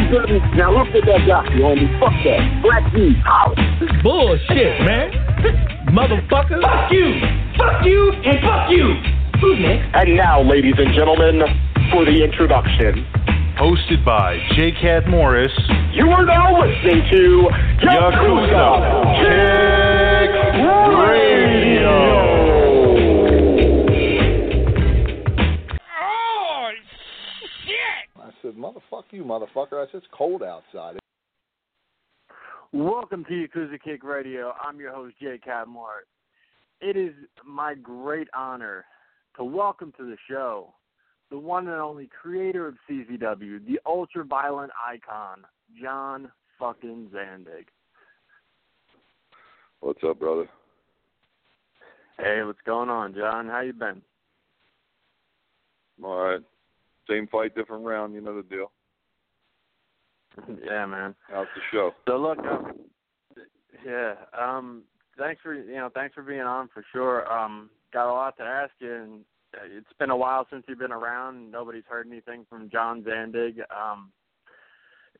you didn't. Now look at that guy, you homie. Fuck that. Black D. Holla. Bullshit, man. Motherfucker. Fuck you. Fuck you and fuck you. Who's next? and now, ladies and gentlemen, for the introduction. Hosted by J. Cat Morris. You are now listening to Yakuza Kick Radio. Motherfuck you, motherfucker. I said, it's cold outside. Welcome to Yakuza Kick Radio. I'm your host, Jay Cadmore. It is my great honor to welcome to the show the one and only creator of CZW, the ultra violent icon, John fucking Zandig. What's up, brother? Hey, what's going on, John? How you been? All right. Same fight, different round. You know the deal. yeah, man. How's the show? So look, um, yeah, um, thanks for you know thanks for being on for sure. Um, got a lot to ask you, and it's been a while since you've been around. Nobody's heard anything from John Zandig. Um,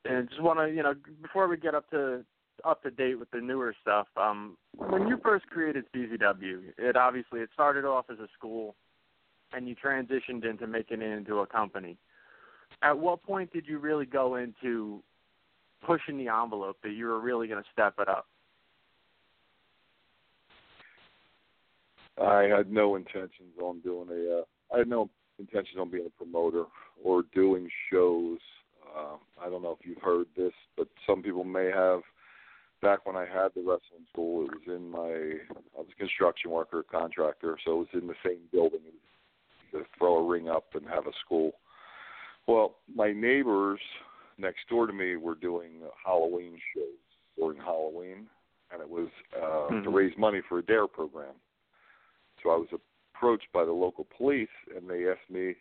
and just want to you know before we get up to up to date with the newer stuff. Um, when you first created CZW, it obviously it started off as a school, and you transitioned into making it into a company. At what point did you really go into pushing the envelope that you were really going to step it up? I had no intentions on doing a. Uh, I had no intentions on being a promoter or doing shows. Um, I don't know if you've heard this, but some people may have. Back when I had the wrestling school, it was in my. I was a construction worker, contractor, so it was in the same building. It was to throw a ring up and have a school. Well, my neighbors next door to me were doing Halloween shows during Halloween, and it was uh, to Mhm. raise money for a DARE program. So I was approached by the local police, and they asked me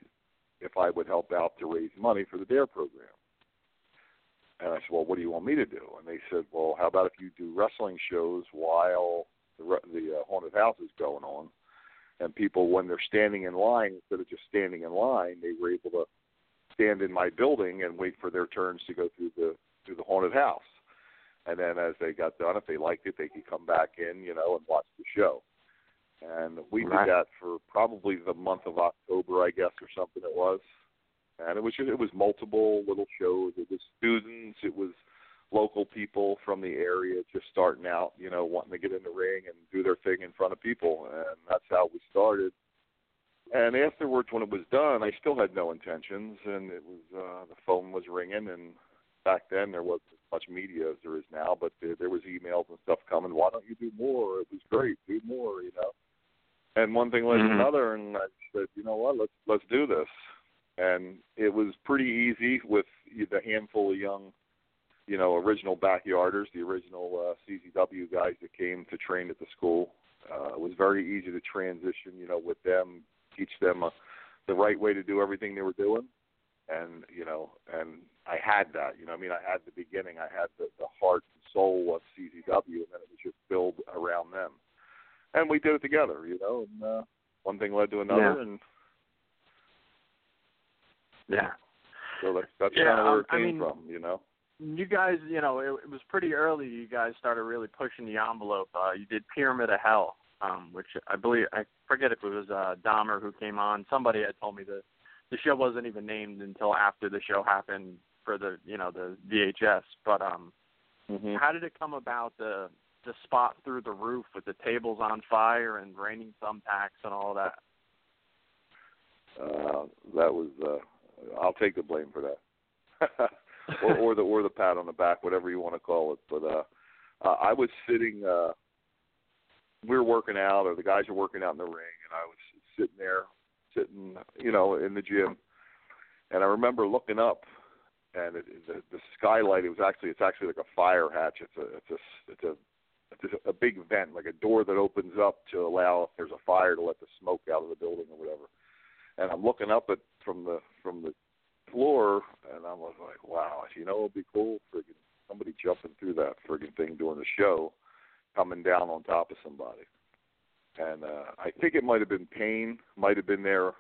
if I would help out to raise money for the DARE program. And I said, "Well, what do you want me to do?" And they said, "Well, how about if you do wrestling shows while the the uh, haunted house is going on?" And people, when they're standing in line, instead of just standing in line, they were able to stand in my building and wait for their turns to go through the through the haunted house. And then as they got done, if they liked it, they could come back in, you know, and watch the show. And we Right. did that for probably the month of October, I guess, or something it was. And it was just, it was multiple little shows. It was students, it was local people from the area just starting out, you know, wanting to get in the ring and do their thing in front of people, and that's how we started. And afterwards, when it was done, I still had no intentions, and it was uh, the phone was ringing, and back then there wasn't as much media as there is now, but there, there was emails and stuff coming. Why don't you do more? It was great, do more, you know. And one thing led to Mhm. another, and I said, you know what, let's let's do this. And it was pretty easy with the handful of young, you know, original backyarders, the original uh, CZW guys that came to train at the school. Uh, it was very easy to transition, you know, with them, teach them uh, the right way to do everything they were doing and you know, and I had that. You know, I mean, I had the beginning, I had the, the heart and soul of CZW, and then it was just build around them, and we did it together. You know, and uh, one thing led to another, Yeah. and Yeah. so that's that's Yeah, kind of where um, it I came mean- from. You know. You guys, you know, it, it was pretty early. You guys started really pushing the envelope. Uh, you did Pyramid of Hell, um, which I believe I forget if it was uh, Dahmer who came on. Somebody had told me that the show wasn't even named until after the show happened for the, you know, the VHS. But um, Mm-hmm. how did it come about the the spot through the roof with the tables on fire and raining thumbtacks and all that? Uh, that was. Uh, I'll take the blame for that, or, or the or the pat on the back, whatever you want to call it. But uh, uh, I was sitting. Uh, we were working out, or the guys were working out in the ring, and I was sitting there, sitting, you know, in the gym, and I remember looking up, and it, the, the skylight. It was actually. It's actually like a fire hatch. It's a. It's a. It's a it's a big vent, like a door that opens up to allow if there's a fire to let the smoke out of the building or whatever and I'm looking up at from the from the floor, and I was like, wow, you know, it'd be cool, friggin' somebody jumping through that friggin' thing during the show, coming down on top of somebody. And uh, I think it might have been Pain, might have been there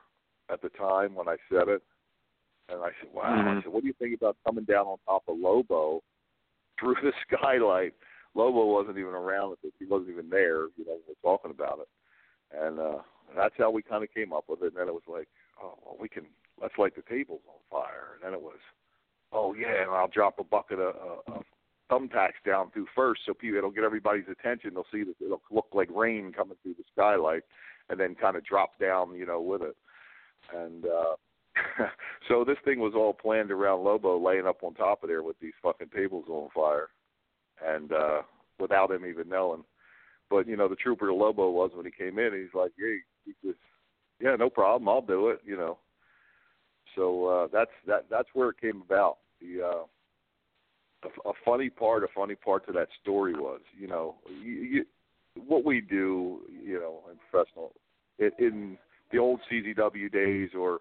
at the time when I said it. And I said, wow. I Mhm. said, what do you think about coming down on top of Lobo through the skylight? Lobo wasn't even around at this. He wasn't even there. You know, we're talking about it. And uh, that's how we kind of came up with it. And then it was like, oh, well, we can let's light the tables on fire. And then it was, oh yeah, and I'll drop a bucket of, of, thumbtacks down through first, so people it'll get everybody's attention. They'll see that it'll look like rain coming through the skylight, and then kind of drop down, you know, with it. And uh, so this thing was all planned around Lobo laying up on top of there with these fucking tables on fire, and uh, without him even knowing. But you know, the trooper Lobo was when he came in. He's like, "Yeah, he just, yeah, no problem, I'll do it." You know. So uh, that's that. That's where it came about. The uh, a, a funny part, a funny part to that story was, you know, you, you, what we do, you know, in professional, in, in the old CZW days or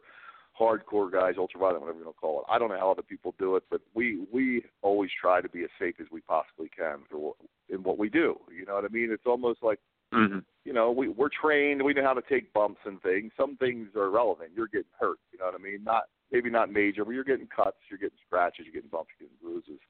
hardcore guys, ultraviolet, whatever you want to call it. I don't know how other people do it, but we we always try to be as safe as we possibly can for what, in what we do. You know what I mean? It's almost like Mm-hmm. you know, we we're trained. We know how to take bumps and things. Some things are relevant. You're getting hurt. You know what I mean? Not maybe not major, but you're getting cuts. You're getting scratches. You're getting bumps. You're getting bruises.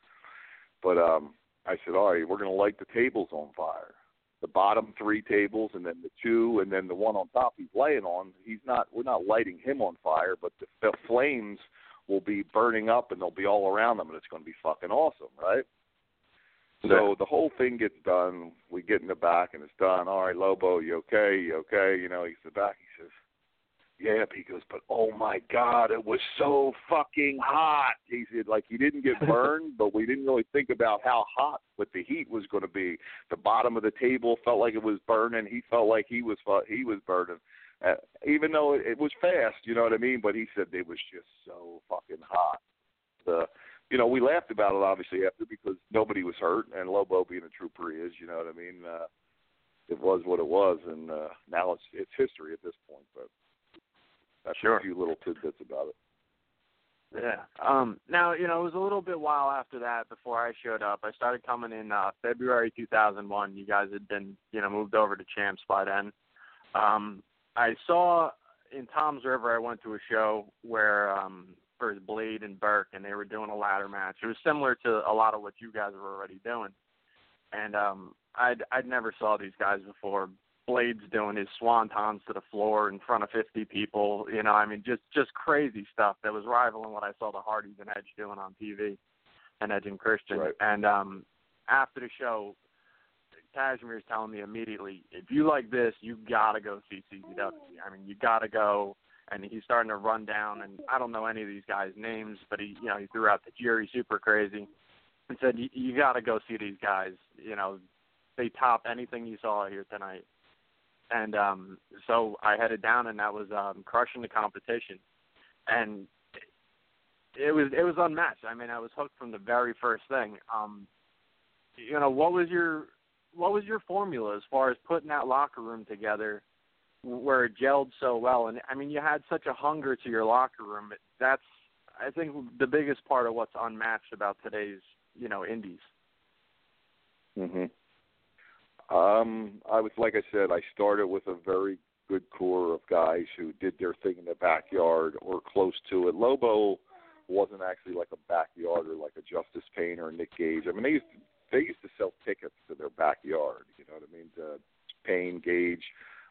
But um, I said, all right, we're going to light the tables on fire. The bottom three tables, and then the two, and then the one on top he's laying on. He's not. We're not lighting him on fire, but the, the flames will be burning up, and they'll be all around them, and it's going to be fucking awesome, right? So the whole thing gets done. We get in the back and it's done. All right, Lobo, you okay? You okay? You know, he's in the back. He says, "Yeah." He goes, "But oh my God, it was so fucking hot." He said, like he didn't get burned, but we didn't really think about how hot what the heat was going to be. The bottom of the table felt like it was burning. He felt like he was he was burning. Uh, even though it, it was fast, you know what I mean. But he said it was just so fucking hot. The you know, we laughed about it obviously after because nobody was hurt, and Lobo being a trooper he is, you know what I mean. Uh, it was what it was, and uh, now it's it's history at this point. But that's Sure. a few little tidbits about it. Yeah. Um now, you know, it was a little bit while after that before I showed up. I started coming in uh February 2001. You guys had been, you know, moved over to Champs by then. Um I saw in Toms River I went to a show where um for Blade and Burke and they were doing a ladder match. It was similar to a lot of what you guys were already doing. And um I'd I'd never saw these guys before. Blade's doing his swantons to the floor in front of 50 people. You know, I mean, just just crazy stuff that was rivaling what I saw the Hardys and Edge doing on TV. and Edge and Christian. Right. And um, after the show, Kashmere's telling me immediately, if you like this, you gotta go see CZW. I mean, you gotta go. And he's starting to run down, and I don't know any of these guys' names, but he, you know, he threw out the Jerry Super Crazy, and said, you, you gotta go see these guys. You know, they top anything you saw here tonight. And um, so I headed down, and that was um, crushing the competition, and it was it was unmatched. I mean, I was hooked from the very first thing. Um, you know, what was your what was your formula as far as putting that locker room together where it gelled so well? And I mean, you had such a hunger to your locker room. That's I think the biggest part of what's unmatched about today's you know indies. Mhm. Um, I was like I said, I started with a very good core of guys who did their thing in the backyard or close to it. Lobo wasn't actually like a backyard or like a Justice Pain or Nick Gage. I mean, they used to, they used to sell tickets to their backyard. You know what I mean? To Pain, Gage,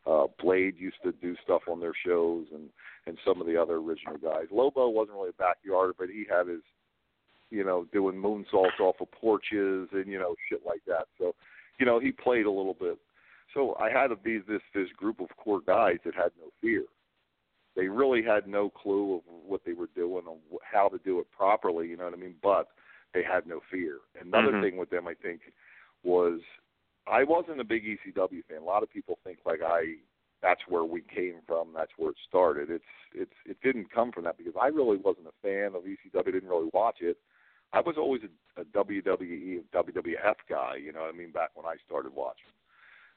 uh, Blade used to do stuff on their shows, and and some of the other original guys. Lobo wasn't really a backyard, but he had his, you know, doing moonsaults off of porches and you know shit like that. So, you know, he played a little bit. So I had to be this this group of core guys that had no fear. They really had no clue of what they were doing or how to do it properly. You know what I mean? But they had no fear. Another Mhm. thing with them, I think, was I wasn't a big ECW fan. A lot of people think like I that's where we came from, that's where it started. It's it's it didn't come from that because I really wasn't a fan of ECW, didn't really watch it. I was always a, a WWE WWF guy, you know what I mean, back when I started watching.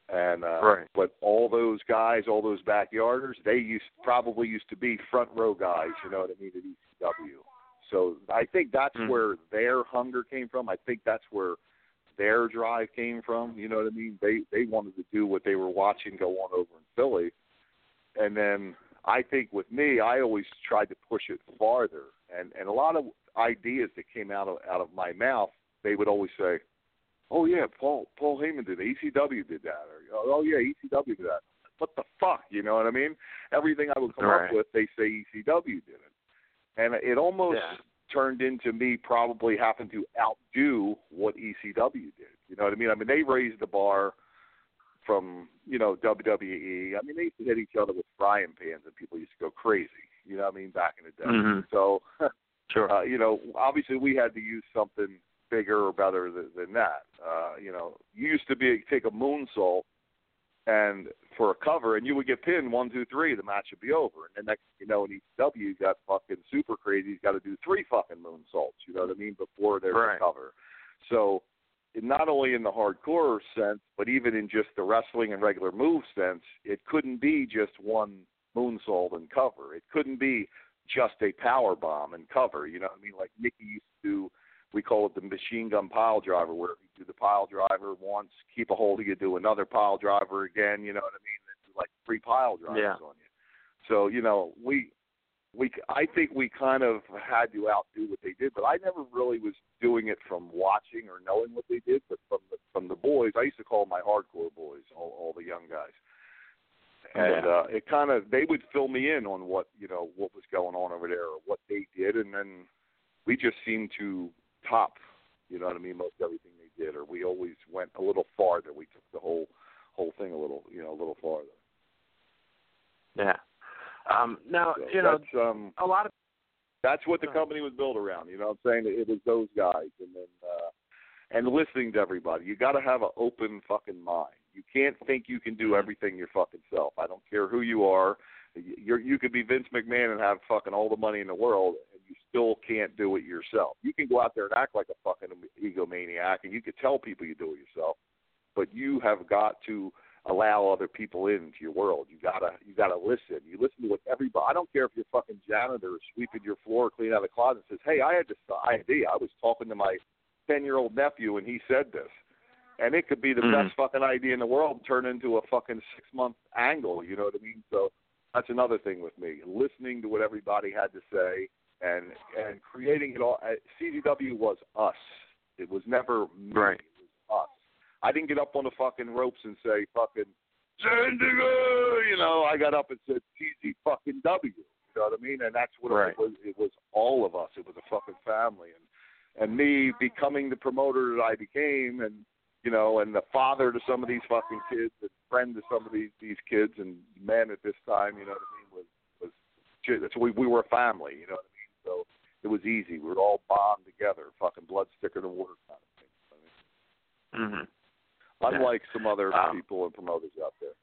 And uh Right. but all those guys, all those backyarders, they used probably used to be front row guys, you know what I mean, at ECW. So I think that's Mhm. where their hunger came from. I think that's where their drive came from. You know what I mean? They they wanted to do what they were watching go on over in Philly, and then I think with me, I always tried to push it farther. And and a lot of ideas that came out of out of my mouth, they would always say, "Oh yeah, Paul Paul Heyman did it. ECW did that," or "Oh, oh yeah, ECW did that." What the fuck? You know what I mean? Everything I would come Right. up with, they say ECW did it, and it almost Yeah. Turned into me probably having to outdo what ECW did. You know what I mean? I mean, they raised the bar from you know WWE. I mean, they used to hit each other with frying pans, and people used to go crazy. You know what I mean? Back in the day. Mhm. So, Sure. uh, you know, obviously we had to use something bigger or better than, than that. Uh, you know, you used to be take a moonsault and for a cover, and you would get pinned one, two, three. The match would be over, and then next, you know, in ECW, you got fucking super crazy. He's got to do three fucking moonsaults. You know what I mean? Before there's Right. a cover. So, it- not only in the hardcore sense, but even in just the wrestling and regular move sense, it couldn't be just one moonsault and cover. It couldn't be just a power bomb and cover. You know what I mean? Like Nikki used to do, we call it the machine gun pile driver, where you do the pile driver once, keep a hold of you, do another pile driver again. You know what I mean? It's like three pile drivers Yeah. on you. So you know we. We, I think we kind of had to outdo what they did, but I never really was doing it from watching or knowing what they did, but from the from the boys. I used to call them my hardcore boys, all, all the young guys and Yeah. uh it kind of they would fill me in on what you know what was going on over there or what they did and then we just seemed to top you know what i mean most everything they did or we always went a little farther. We took the whole whole thing a little you know a little farther. Yeah. Um, now, so you know, um a lot of that's what the company was built around you know what i'm saying? It was those guys and then uh and listening to everybody. You got to have an open fucking mind. You can't think you can do everything your fucking self. I don't care who you are. You're you could be vince mcmahon and have fucking all the money in the world you still can't do it yourself you can go out there and act like a fucking egomaniac and you could tell people you do it yourself but you have got to allow other people into your world. You gotta you gotta listen. You listen to what everybody. I don't care if you're fucking janitor is sweeping your floor, cleaning out the closet, and says, "Hey, I had this idea. I was talking to my ten year old nephew, and he said this." And it could be the Mhm. best fucking idea in the world, turn into a fucking six month angle. You know what I mean? So that's another thing with me, listening to what everybody had to say, and and creating it all. uh, CZW was us. It was never me. Right. It was us. I didn't get up on the fucking ropes and say fucking you know. I got up and said CZ fucking W. You know what I mean? And that's what Right. it was. It was all of us. It was a fucking family, and and me becoming the promoter that I became, and you know, and the father to some of these fucking kids, and friend to some of these these kids, and men at this time, you know what I mean, was was that's we we were a family, you know what I mean. So it was easy. We would all bond together, fucking blood thicker than water kind of thing. I mean, Mhm. unlike some other Um, people and promoters out there.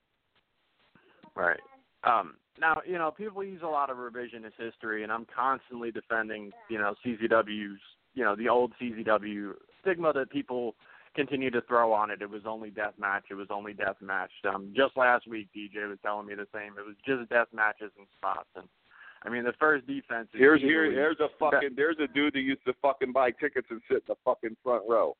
Right. Um, now, you know, people use a lot of revisionist history, and I'm constantly defending, you know, CZW's, you know, the old CZW stigma that people continue to throw on it. It was only death match. It was only death match. Um, just last week, DJ was telling me the same. It was just death matches and spots. And I mean, the first defense. Is Here's here here's a fucking there's a dude that used to fucking buy tickets and sit in the fucking front row.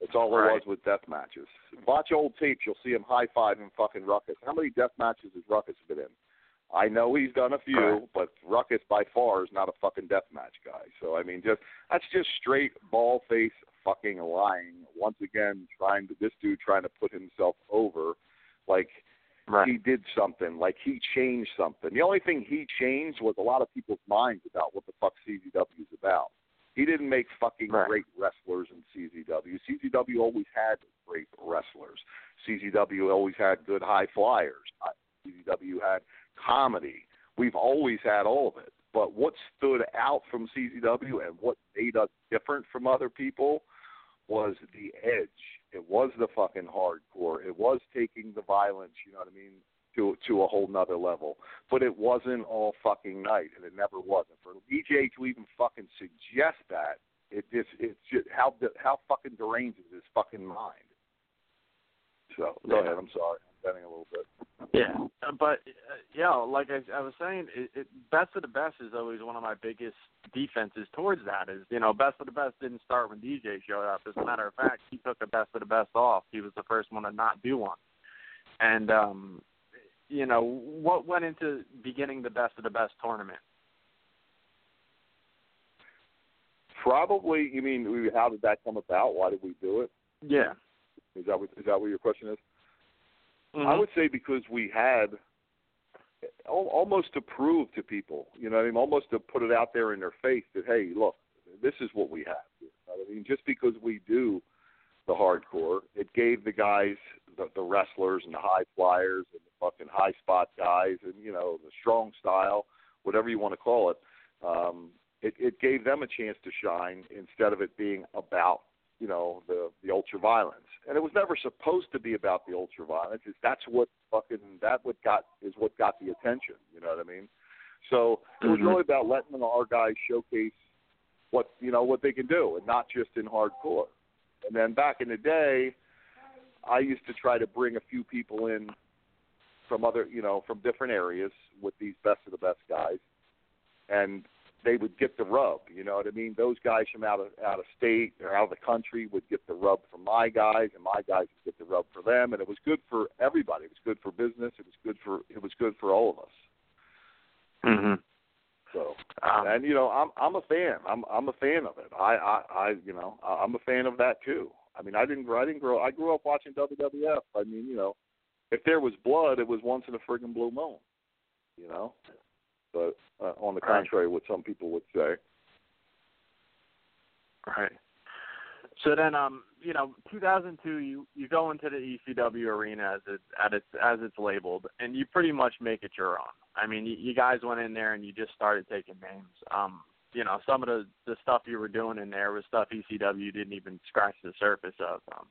That's all it Right. was with death matches. Watch old tapes, you'll see him high fiving fucking Ruckus. How many death matches has Ruckus been in? I know he's done a few, Right. but Ruckus by far is not a fucking death match guy. So I mean, just that's just straight ball face fucking lying. Once again, trying to this dude trying to put himself over, like Right. he did something, like he changed something. The only thing he changed was a lot of people's minds about what the fuck CZW is about. He didn't make fucking Right. great wrestlers in CZW. CZW always had great wrestlers. CZW always had good high flyers. CZW had comedy. We've always had all of it. But what stood out from CZW and what made us different from other people was the edge. It was the fucking hardcore. It was taking the violence, you know what I mean, to to a whole nother level. But it wasn't all fucking night, and it never wasn't. For DJ to even fucking suggest that, it just it's just how how fucking deranged is his fucking mind. So go Yeah. ahead. I'm sorry. Bending a little bit. Yeah, uh, but uh, yeah, like I, I was saying, it, it, best of the best is always one of my biggest defenses towards that. Is you know, best of the best didn't start when DJ showed up. As a matter of fact, he took the best of the best off. He was the first one to not do one, and um, you know, what went into beginning the best of the best tournament? Probably, you mean we- how did that come about? Why did we do it? Yeah, Is that what is that what your question is? I Mhm. would say because we had almost to prove to people, you know, what I mean, almost to put it out there in their face that hey, look, this is what we have. You know I mean, just because we do the hardcore, it gave the guys, the, the wrestlers and the high flyers and the fucking high spot guys and you know the strong style, whatever you want to call it. Um, it, it gave them a chance to shine instead of it being about you know the the ultra violence and it was never supposed to be about the ultra violence it's that's what fucking that what got is what got the attention you know what i mean? So it was Mhm. really about letting our guys showcase what you know what they can do and not just in hardcore. And then back in the day i used to try to bring a few people in from other you know from different areas with these best of the best guys. And they would get the rub. You know what I mean? Those guys from out of out of state or out of the country would get the rub from my guys, and my guys would get the rub for them, and it was good for everybody. It was good for business. It was good for it was good for all of us. Mhm. So, Um, and you know, I'm I'm a fan. I'm I'm a fan of it. I I, I you know I'm a fan of that too. I mean, I didn't grow I didn't grow I grew up watching WWF. I mean, you know, if there was blood, it was once in a friggin' blue moon. You know, but uh, on the Right. contrary, what some people would say. Right. So then, um, you know, 2002, you you go into the ECW arena as it at its as it's labeled, and you pretty much make it your own. I mean, you, you guys went in there and you just started taking names. Um, you know, some of the the stuff you were doing in there was stuff ECW didn't even scratch the surface of. Um,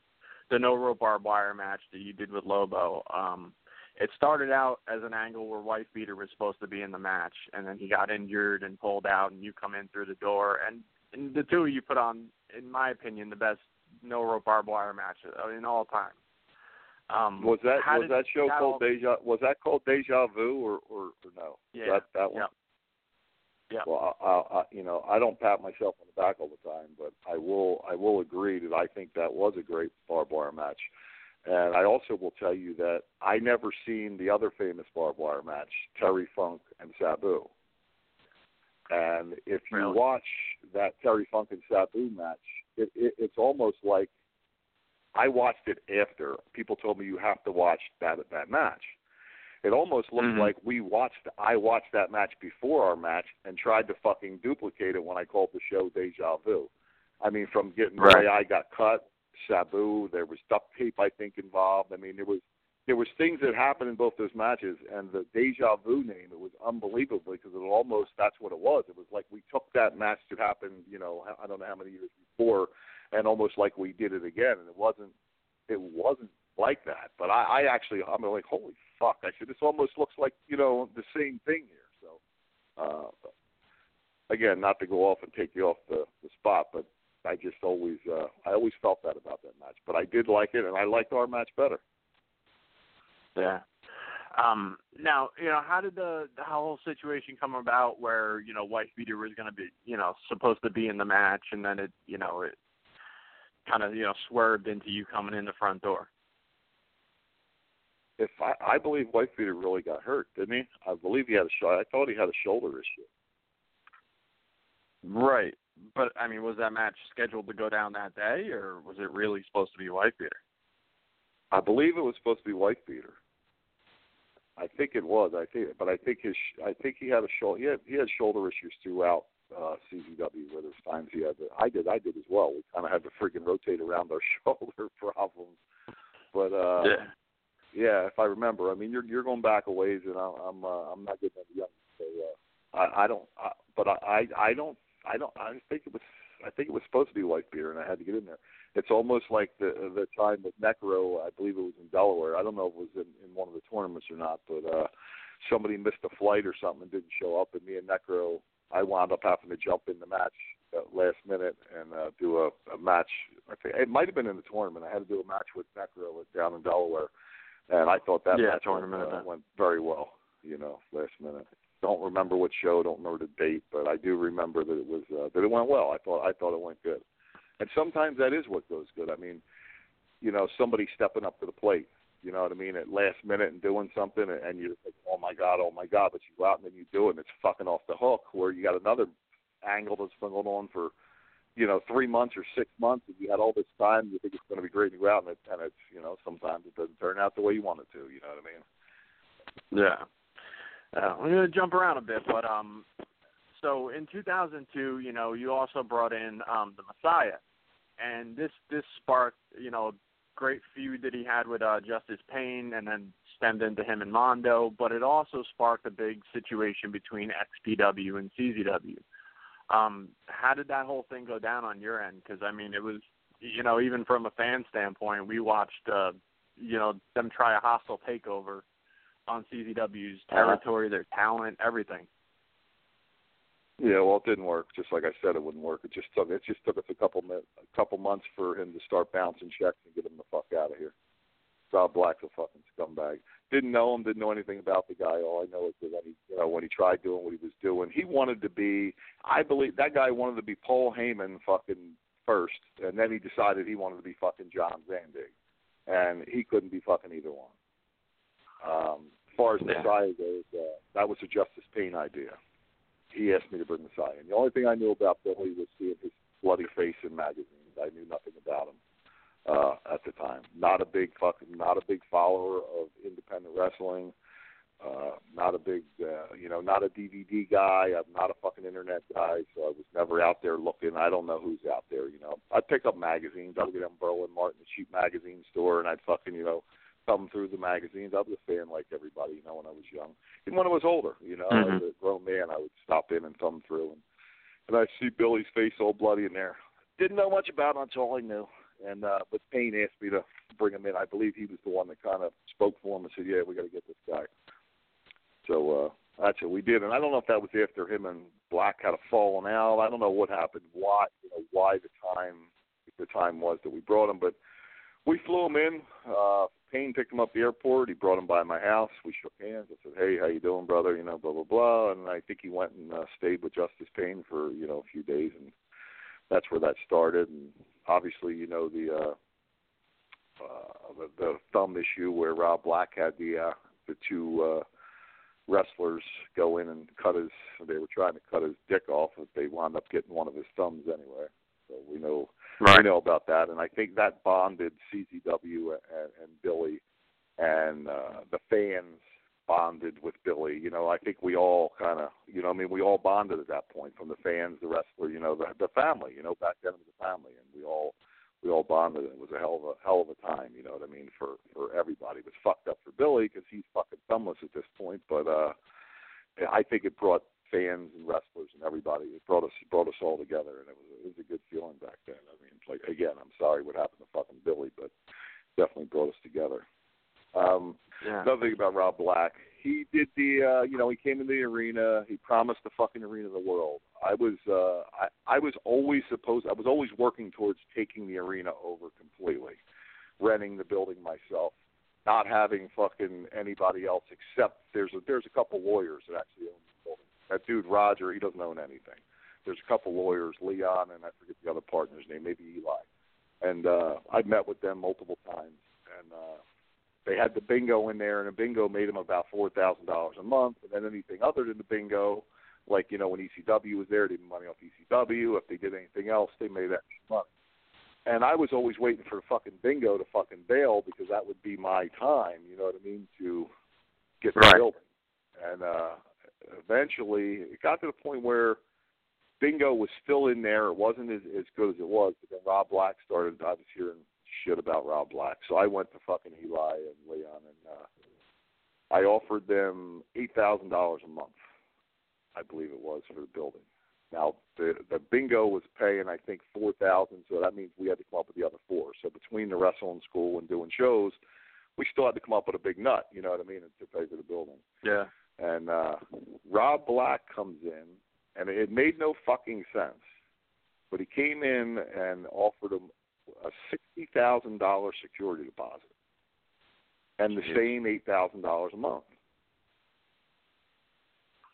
the no rope barbed wire match that you did with Lobo. Um, it started out as an angle where Wife Beater was supposed to be in the match, and then he got injured and pulled out, and you come in through the door, and, and the two of you put on, in my opinion, the best no rope barbed wire match uh, in all time. Um, Was that was did that show that called all- Deja? Was that called Deja Vu or or, or no? Yeah, that that one. yeah. Yeah. Well, I, I, I, you know, I don't pat myself on the back all the time, but I will. I will agree that I think that was a great barbed wire match, and I also will tell you that I never seen the other famous barbed wire match, Terry Funk and Sabu. And if you Really? watch that Terry Funk and Sabu match, it, it, it's almost like I watched it after. People told me you have to watch that that match. It almost looked Mhm. like we watched. I watched that match before our match and tried to fucking duplicate it when I called the show Deja Vu. I mean, from getting Right. the way I got cut, Sabu, there was duct tape I think involved. I mean, there was there was things that happened in both those matches, and the deja vu name it was unbelievable because it almost that's what it was. It was like we took that match that happened, you know, I don't know how many years before, and almost like we did it again, and it wasn't it wasn't like that. But I, I actually I'm like, holy fuck! I said this almost looks like you know the same thing here. So uh, again, not to go off and take you off the, the spot, but I just always uh, I always felt that about that match. But I did like it, and I liked our match better. Yeah. Um, now, you know, how did the the whole situation come about where, you know, Wife Beater was gonna be, you know, supposed to be in the match and then it you know, it kind of, you know, swerved into you coming in the front door. If I, I believe Wife Beater really got hurt, didn't he? I believe he had a shot. I thought he had a shoulder issue. Right. But I mean, was that match scheduled to go down that day or was it really supposed to be Wife Beater? I believe it was supposed to be Wife Beater. I think it was. I think, but I think his. I think he had a shoulder. He had he had shoulder issues throughout uh, CZW. Where there's times he had. To, I did. I did as well. We kind of had to freaking rotate around our shoulder problems. But uh, Yeah. yeah, if I remember, I mean, you're you're going back a ways, and I'm I'm, uh, I'm not getting any younger. So uh, I I don't. I, but I I don't I don't. I think it was. I think it was supposed to be Wife Beater, and I had to get in there. It's almost like the the time with Necro. I believe it was in Delaware. I don't know if it was in, in one of the tournaments or not, but uh somebody missed a flight or something and didn't show up, and me and Necro, I wound up having to jump in the match uh, last minute and uh, do a, a match. I think it might have been in the tournament. I had to do a match with Necro down in Delaware, and I thought that Yeah, match tournament went, uh, event. went very well. You know, last minute. Don't remember what show, don't remember the date, but I do remember that it was uh, that it went well. I thought I thought it went good, and sometimes that is what goes good. I mean, you know, somebody stepping up to the plate. You know what I mean? At last minute and doing something, and, you're thinking, "Oh my God, oh my God!" But you go out and then you do it, and it's fucking off the hook. Where you got another angle that's been going on for, you know, three months or six months, and you had all this time. You think it's going to be great, and you go out and, it, and it's, you know, sometimes it doesn't turn out the way you want it to. You know what I mean? Yeah. Uh, I'm going to jump around a bit, but um, so in 2002, you know, you also brought in um the Messiah, and this this sparked, you know, a great feud that he had with uh Justice Pain, and then stemmed into him and Mondo. But it also sparked a big situation between XPW and CZW. Um, how did that whole thing go down on your end? Because I mean, it was, you know, even from a fan standpoint, we watched, uh, you know, them try a hostile takeover on CZW's Uh-huh. territory, their talent, everything. Yeah, well, it didn't work. Just like I said, it wouldn't work. It just took it just took us a couple a couple months for him to start bouncing checks and get him the fuck out of here. Rob Black's a fucking scumbag. Didn't know him, didn't know anything about the guy. All I know is that when he, you know, when he tried doing what he was doing, he wanted to be. I believe that guy wanted to be Paul Heyman fucking first, and then he decided he wanted to be fucking John Zandig, and he couldn't be fucking either one. Um, far as. Messiah goes, uh, that was a Justice Pain idea he asked me to bring Messiah in. The only thing I knew about Billy was seeing his bloody face in magazines. I knew nothing about him uh, at the time. Not a big fucking, not a big follower of independent wrestling. Uh, not a big, uh, you know, not a DVD guy. I'm not a fucking internet guy, so I was never out there looking. I don't know who's out there. You know, I'd pick up magazines. I would get on Berlin Martin, the cheap magazine store, and I'd fucking, you know, thumb through the magazines. I was a fan like everybody, you know, when I was young. Even when I was older, you know, Mhm. as a grown man, I would stop in and thumb through, and and I'd see Billy's face all bloody in there. Didn't know much about it until I knew. And uh, but Pain asked me to bring him in. I believe he was the one that kind of spoke for him and said, "Yeah, we got to get this guy." So uh, that's what we did. And I don't know if that was after him and Black had a falling out. I don't know what happened, why you know why the time the time was that we brought him, but we flew him in. Uh, Pain picked him up at the airport. He brought him by my house. We shook hands. I said, "Hey, how you doing, brother?" You know, blah blah blah. And I think he went and uh, stayed with Justice Pain for you know a few days, and that's where that started. And obviously, you know the uh, uh, the, the thumb issue where Rob Black had the uh, the two uh, wrestlers go in and cut his. They were trying to cut his dick off, but they wound up getting one of his thumbs anyway. So we know we know about that, and I think that bonded CZW and, and Billy and uh, the fans bonded with Billy. You know, I think we all kind of, you know, I mean, we all bonded at that point, from the fans, the wrestler, you know, the the family. You know, back then it was a family, and we all we all bonded. It was a hell of a hell of a time. You know what I mean for for everybody. It was fucked up for Billy because he's fucking thumbless at this point, but uh, I think it brought fans and wrestlers and everybody. It brought us brought us all together, and it was it was a good feeling back then. I mean, like again, I'm sorry what happened to fucking Billy, but definitely brought us together. Um, Yeah. Another thing about Rob Black, he did the, uh, you know, he came in the arena. He promised the fucking arena of the world. I was, uh, I, I was always supposed, I was always working towards taking the arena over completely, renting the building myself, not having fucking anybody else except there's a, there's a couple lawyers that actually own. That dude Roger, he doesn't own anything. There's a couple lawyers, Leon, and I forget the other partner's name, maybe Eli. And uh, I met with them multiple times, and uh, they had the bingo in there, and the bingo made them about four thousand dollars a month. And then anything other than the bingo, like you know when ECW was there, they made money off ECW. If they did anything else, they made extra money. And I was always waiting for the fucking bingo to fucking bail because that would be my time. You know what I mean? To get the Right. building. And uh, eventually, it got to the point where bingo was still in there. It wasn't as as good as it was. But then Rob Black started. I was hearing shit about Rob Black, so I went to fucking Eli and Leon, and uh, I offered them eight thousand dollars a month. I believe it was for the building. Now the the bingo was paying I think four thousand, so that means we had to come up with the other four. So between the wrestling school and doing shows, we still had to come up with a big nut. You know what I mean? To pay for the building Yeah. And uh Rob Black comes in and it made no fucking sense. But he came in and offered him a sixty thousand dollar security deposit and the same eight thousand dollars a month.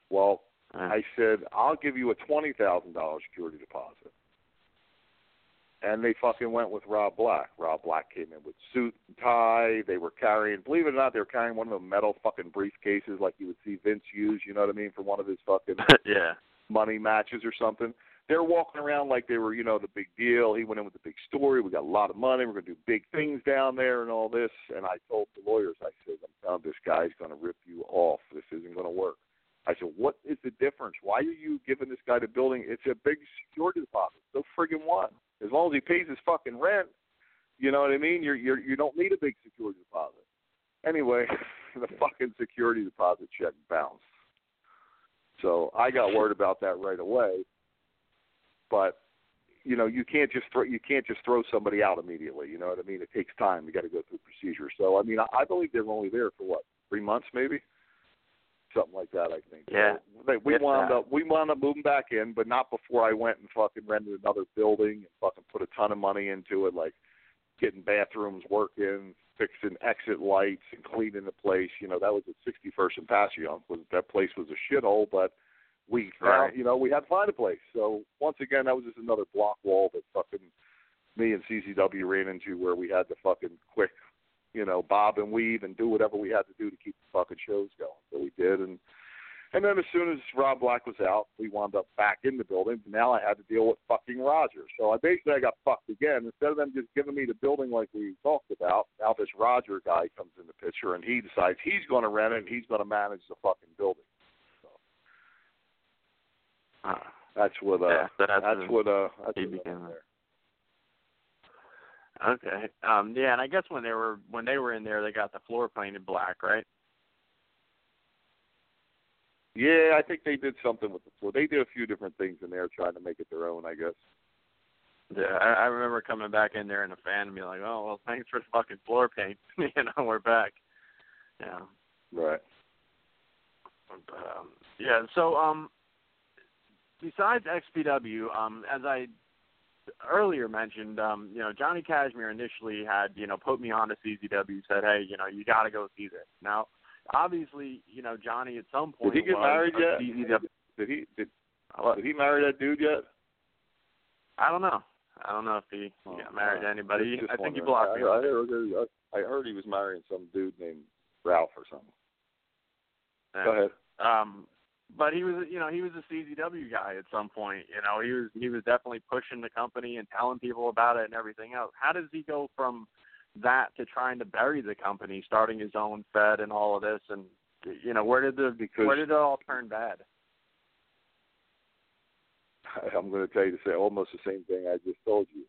Well, I said, I'll give you a twenty thousand dollar security deposit. And they fucking went with Rob Black. Rob Black came in with suit and tie. They were carrying, believe it or not, they were carrying one of the metal fucking briefcases like you would see Vince use. You know what I mean for one of his fucking yeah. money matches or something. They're walking around like they were, you know, the big deal. He went in with the big story. We got a lot of money. We're going to do big things down there and all this. And I told the lawyers, I said, I'm telling this guy's going to rip you off. This isn't going to work. I said, what is the difference? Why are you giving this guy the building? It's a big security deposit. So friggin' what? As long as he pays his fucking rent, you know what I mean? You're you're you don't need a big security deposit. Anyway, the fucking security deposit check bounced. So I got worried about that right away. But you know, you can't just throw you can't just throw somebody out immediately. You know what I mean? It takes time. You got to go through procedure. So I mean, I, I believe they were only there for what three months, maybe something like that. I think. Yeah. So we wound that. up we wound up moving back in, but not before I went and fucking rented another building and fucking put a ton of money into it, like getting bathrooms working, fixing exit lights, and cleaning the place. You know, that was at 61st and Passyunk. Was that place was a shithole, but we found, Right. you know, we had to find a place. So once again, that was just another block wall that fucking me and CZW ran into where we had to fucking quick, you know, bob and weave and do whatever we had to do to keep the fucking shows going. So we did, and and then as soon as Rob Black was out, we wound up back in the building. Now I had to deal with fucking Roger. So I basically I got fucked again. Instead of them just giving me the building like we talked about, now this Roger guy comes in the picture and he decides he's going to rent it and he's going to manage the fucking building. Uh, That's what uh, Yeah, that's that's what uh, that's he what became a- okay. Um. Yeah, and I guess when they were when they were in there, they got the floor painted black, right? Yeah, I think they did something with the floor. They did a few different things in there, trying to make it their own. I guess. Yeah, I, I remember coming back in there in a fan and be like, "Oh well, thanks for the fucking floor paint." you know, we're back. Yeah. Right. But, um, yeah. So, um, besides XPW, um, as I earlier mentioned, um, you know, Johnny Kashmere initially had, you know, put me on to CZW, said, "Hey, you know, you got to go see this." Now, obviously, you know, Johnny at some point Did he get married yet? CZW. Did he did did he marry that dude yet? I don't know. I don't know if he, he Oh, got married to anybody. I think he blocked me. I, I, it. heard, I heard he was marrying some dude named Ralph or something. Yeah. Go ahead. Um, but he was, you know, he was a CZW guy at some point. You know, he was he was definitely pushing the company and telling people about it and everything else. How does he go from that to trying to bury the company, starting his own Fed and all of this, and You know, where did the Because- where did it all turn bad? I'm going to tell you to say almost the same thing I just told you.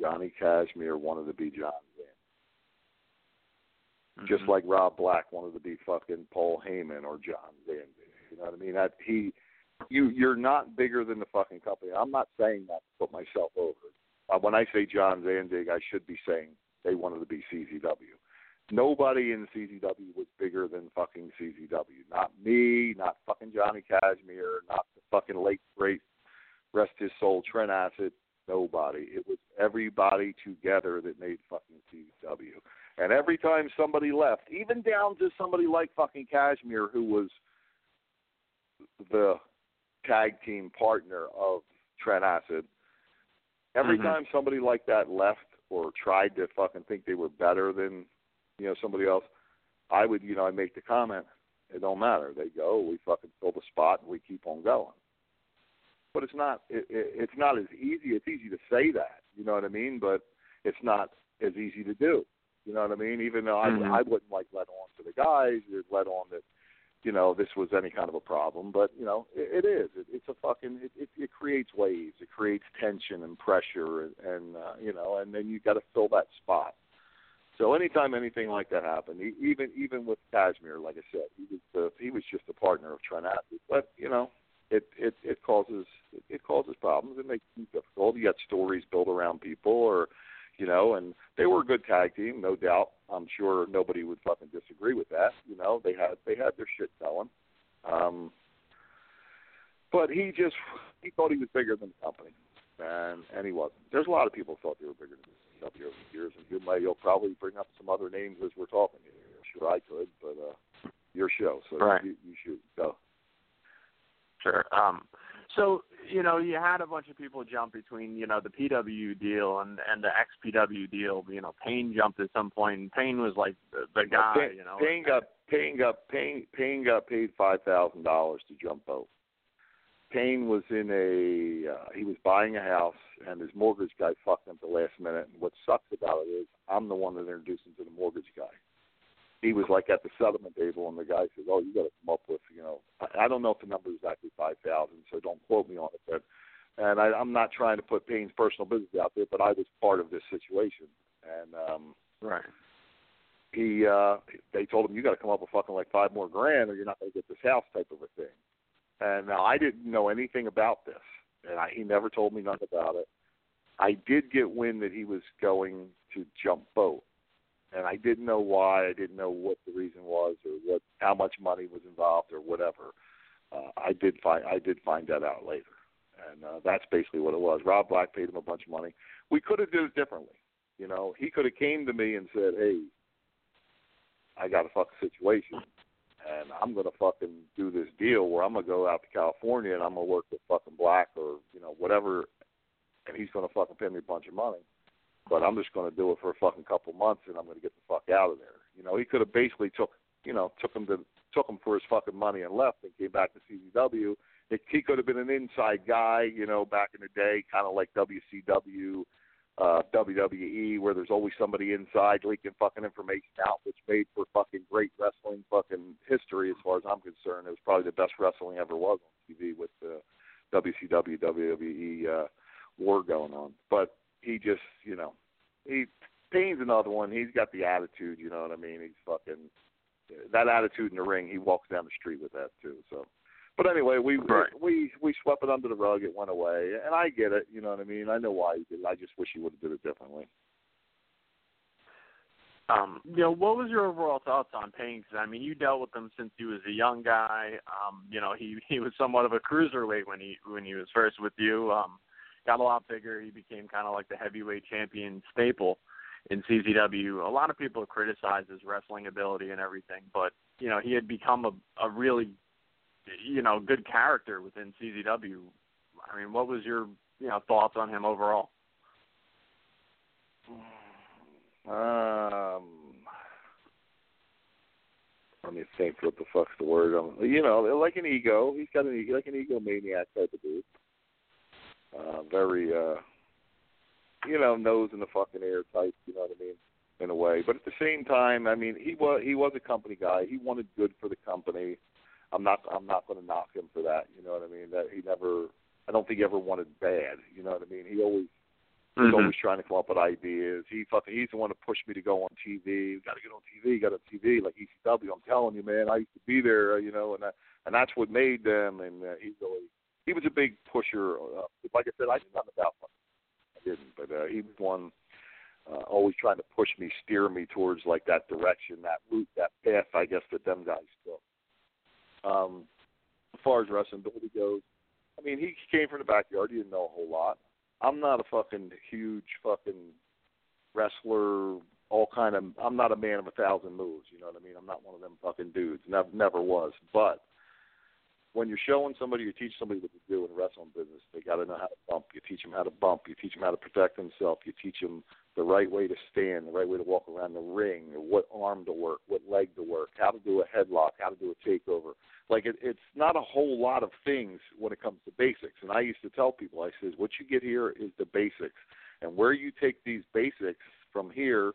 Johnny Kashmere wanted to be John Van. Just Mhm. like Rob Black wanted to be fucking Paul Heyman or John Van. Know what I mean? That he, you, you're not bigger than the fucking company. I'm not saying that to put myself over. Uh, when I say John Zandig, I should be saying they wanted to be CZW. Nobody in CZW was bigger than fucking CZW. Not me, not fucking Johnny Kashmere, not the fucking late great rest his soul Trent Acid. Nobody. It was everybody together that made fucking CZW. And every time somebody left, even down to somebody like fucking Kashmere, who was the tag team partner of Trent Acid, every Mhm. time somebody like that left or tried to fucking think they were better than you know somebody else, I would you know I make the comment, it don't matter. They go, we fucking fill the spot, and we keep on going. But it's not it, it, it's not as easy. It's easy to say that, you know what I mean, but it's not as easy to do. You know what I mean? Even though Mhm. I I wouldn't like let on to the guys, or let on that you know this was any kind of a problem, but you know it, it is. It, it's a fucking it, it, it creates waves. It creates tension and pressure, and, and uh, you know, and then you got to fill that spot. So anytime anything like that happened, even even with Kashmere, like I said, he was the, he was just a partner of Trent Acid. But you know, it it it causes it causes problems. It makes things difficult. You got stories built around people, or you know, and they were a good tag team, no doubt. I'm sure nobody would fucking disagree with that. You know, they had they had their shit going. Um, but he just he thought he was bigger than the company, and and he wasn't. There's a lot of people who thought they were bigger than the company over the years, and you may you'll probably bring up some other names as we're talking here. Sure, I could, but uh, your show, so Right. you, you should go. Sure. Um, so you know, you had a bunch of people jump between you know the PW deal and and the XPW deal. You know, Pain jumped at some point. and Pain was like the, the guy. Pain, you know, Pain got Pain got Pain Pain got paid five thousand dollars to jump boat. Pain was in a uh, he was buying a house and his mortgage guy fucked him at the last minute. And what sucks about it is I'm the one that introduced him to the mortgage guy. He was like at the settlement table and the guy says, "Oh, you got to come up with you know I, I don't know if the number is exactly five thousand, so don't quote me on it, but." And I, I'm not trying to put Pain's personal business out there, but I was part of this situation, and um, right. he uh they told him you got to come up with fucking like five more grand or you're not going to get this house type of a thing. And now I didn't know anything about this, and I, he never told me nothing about it. I did get wind that he was going to jump boat, and I didn't know why. I didn't know what the reason was or what how much money was involved or whatever. Uh, I did find I did find that out later, and uh, that's basically what it was. Rob Black paid him a bunch of money. We could have did it differently. You know, he could have came to me and said, "Hey, I got a fucking situation, and I'm gonna fucking do this deal where I'm gonna go out to California and I'm gonna work with fucking Black or you know whatever, and he's gonna fucking pay me a bunch of money, but I'm just gonna do it for a fucking couple months and I'm gonna get the fuck out of there. You know, he could have basically took you know took him to took him for his fucking money and left and came back to CZW. It, he could have been an inside guy, you know, back in the day, kind of like WCW uh, WWE, where there's always somebody inside leaking fucking information out, which made for fucking great wrestling fucking history as far as I'm concerned. It was probably the best wrestling ever was on TV with the WCW WWE uh, war going on. But he just, you know, he Pain's another one. He's got the attitude, you know what I mean? He's fucking that attitude in the ring. He walks down the street with that too. So. But anyway, we Right. we we swept it under the rug. It went away, and I get it. You know what I mean? I know why he did. it. I just wish he would have did it differently. Um, you know, what was your overall thoughts on Pain? 'Cause, I mean, you dealt with him since he was a young guy. Um, you know, he he was somewhat of a cruiserweight when he when he was first with you. Um, got a lot bigger. He became kind of like the heavyweight champion staple in CZW. A lot of people criticize his wrestling ability and everything, but you know, he had become a a really you know good character within CZW. I mean, what was your you know thoughts on him overall? Um, let me think. What the fuck's the word? Um, you know, like an ego. He's got an like an egomaniac type of dude. Very, uh, you know, nose in the fucking air type. You know what I mean? in a way. But at the same time, I mean, he was he was a company guy. He wanted good for the company. I'm not I'm not going to knock him for that. You know what I mean? That he never. I don't think he ever wanted bad. You know what I mean? He always He's Mhm. always trying to come up with ideas. He fucking he's the one to push me to go on TV. Got to get on TV. Got on TV like ECW. I'm telling you, man. I used to be there, you know, and that, and that's what made them. And uh, he's always he was a big pusher. Uh, like I said, I did nothing about him. I didn't, but uh, he was one uh, always trying to push me, steer me towards like that direction, that route, that path. I guess that them guys took. Um, as far as wrestling ability goes, I mean, he came from the backyard. He didn't know a whole lot. I'm not a fucking huge fucking wrestler. All kind of. I'm not a man of a thousand moves. You know what I mean? I'm not one of them fucking dudes. Never, never was. But when you're showing somebody, you teach somebody what to do in wrestling business. They got to know how to bump. You teach them how to bump. You teach them how to protect themselves. You teach them the right way to stand, the right way to walk around the ring, what arm to work, what leg to work, how to do a headlock, how to do a takeover. Like it, it's not a whole lot of things when it comes to basics. And I used to tell people, I says, what you get here is the basics, and where you take these basics from here,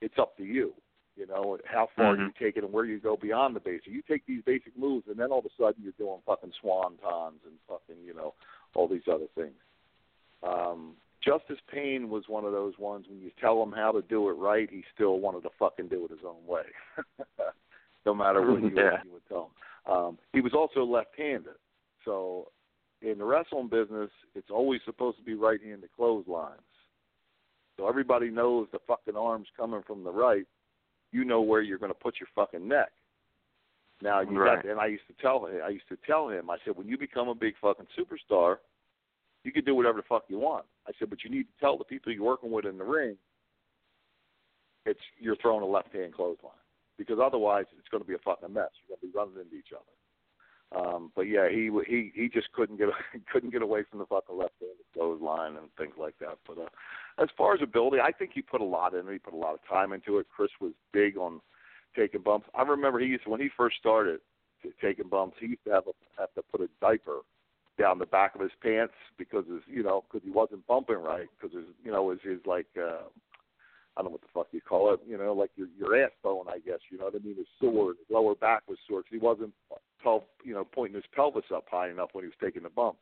it's up to you. You know how far you take it and where you go beyond the basic. You take these basic moves, and then all of a sudden you're doing fucking swantons and fucking you know all these other things. Um, Justice Pain was one of those ones when you tell him how to do it right, he still wanted to fucking do it his own way, no matter what you, Yeah. you would tell him. Um, he was also left-handed, so in the wrestling business, it's always supposed to be right-handed clotheslines. So everybody knows the fucking arm's coming from the right. You know where you're going to put your fucking neck. Now you Right. got, and I used to tell him, I used to tell him, I said, when you become a big fucking superstar, you can do whatever the fuck you want. I said, but you need to tell the people you're working with in the ring, it's you're throwing a left hand clothesline because otherwise it's going to be a fucking mess. You're going to be running into each other. Um, but yeah, he he he just couldn't get couldn't get away from the fucking left hand clothesline and things like that. But uh, as far as ability, I think he put a lot in. He put a lot of time into it. Chris was big on taking bumps. I remember he used to, when he first started taking bumps. He used to have a, have to put a diaper down the back of his pants because his you know because he wasn't bumping right because his you know his his like uh, I don't know what the fuck you call it you know like your your ass bone I guess you know what I mean his sore his lower back was sore 'cause he wasn't pel- you know pointing his pelvis up high enough when he was taking the bump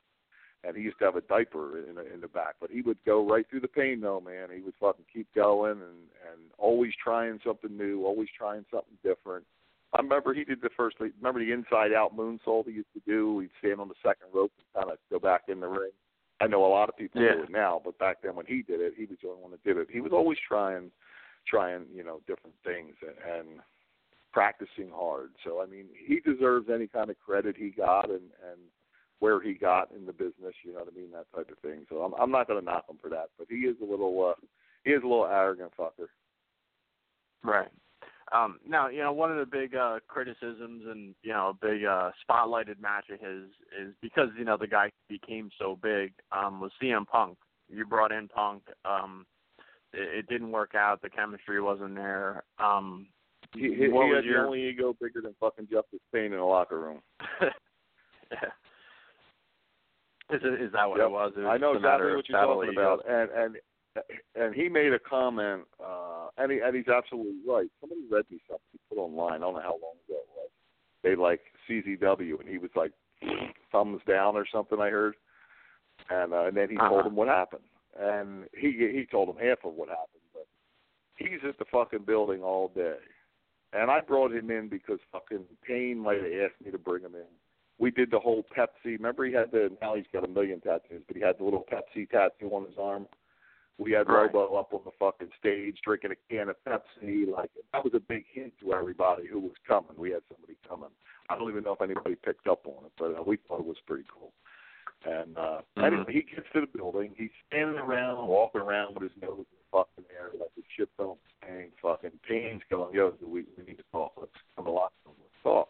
and he used to have a diaper in the, in the back but he would go right through the pain though man he would fucking keep going and and always trying something new always trying something different I remember he did the first. Remember the inside out moonsault he used to do? He'd stand on the second rope and kind of go back in the ring. I know a lot of people Yeah. do it now, but back then when he did it, he was the only one that did it. He was always trying, trying you know different things and, and practicing hard. So I mean, he deserves any kind of credit he got and and where he got in the business. You know what I mean? That type of thing. So I'm I'm not going to knock him for that, but he is a little uh, he is a little arrogant fucker. Right. Um, now, you know, one of the big uh, criticisms and you know, a big uh, spotlighted match of his is because you know the guy became so big um, was CM Punk. You brought in Punk. Um, it, it didn't work out. The chemistry wasn't there. Um, He, he, he had your the only ego bigger than fucking Justice Pain in the locker room. Is, it, is that what Yep. it was? It was I know exactly what you're talking egos. about, and and and he made a comment, uh, and he and he's absolutely right. Somebody read me something he put online. I don't know how long ago it was. They like CZW, and he was like thumbs down or something. I heard, and uh, and then he told Uh-huh. him what happened, and he he told him half of what happened, but he's at the fucking building all day, and I brought him in because fucking Pain might have asked me to bring him in we did the whole Pepsi. Remember, he had the now he's got a million tattoos, but he had the little Pepsi tattoo on his arm. We had Right. Robo up on the fucking stage drinking a can of Pepsi. Like that was a big hint to everybody who was coming. We had somebody coming. I don't even know if anybody picked up on it, but uh, we thought it was pretty cool. And uh Mhm. anyway, he gets to the building. He's standing around, walking around with his nose fucking air like his shit don't stink. Fucking Pain's going, yo, we we need to talk. Let's come to locker room. Let's talk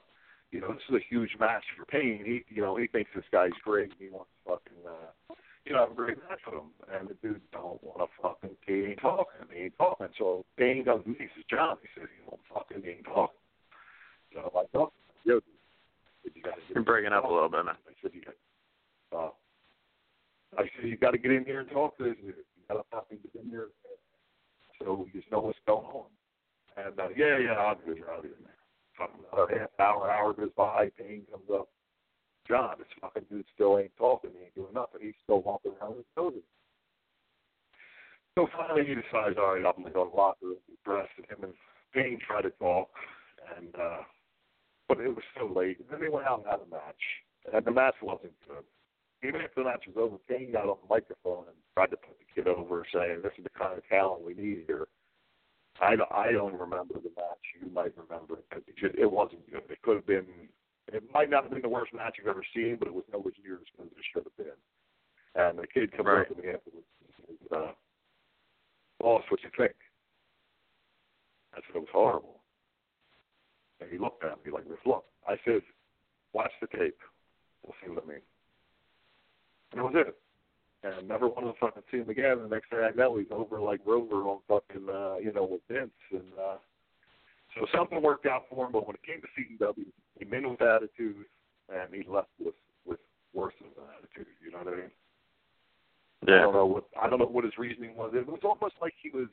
you know, this is a huge match for Pain. He, you know, he thinks this guy's great. He wants to fucking, uh, you know, have a great match with him. And the dude don't want to fucking, he ain't talking. He ain't talking. So Pain comes to me. He says, John, he says, he won't fucking, he ain't talking. So I'm like, oh, yo, dude, you gotta You're breaking up a little bit, man. I said, you got, uh, I said, you got to get in here and talk to this dude. You got to fucking get in here. So we just know what's going on. And uh, yeah, yeah, I'll be out here. Another half hour, hour goes by, Pain comes up. John, this fucking dude still ain't talking, he ain't doing nothing. He's still walking around with nose. So finally he decides, all right, I'm gonna go to the locker room, be dressed, and him and Pain try to talk, and uh, but it was so late. And then they went out and had a match, and the match wasn't good. Even if the match was over, Pain got on the microphone and tried to put the kid over, saying, "This is the kind of talent we need here." I don't, I don't remember the match. You might remember it. It, just, it wasn't good. It could have been. It might not have been the worst match you've ever seen, but it was nowhere near as good as it should have been. And the kid comes Right. up to me afterwards and says, uh, "Boss, what you think?" I said it was horrible. And he looked at me like this. Look, I said, "Watch the tape. We'll see what I mean." And that was it and never wanted to fucking see him again. The next thing I know, he's over like Rover on fucking, uh, you know, with Vince. And uh, so something worked out for him. But when it came to CW, he came in with attitude, and he left with with worse of an attitude. You know what I mean? Yeah. I don't know what I don't know what his reasoning was. It was almost like he was.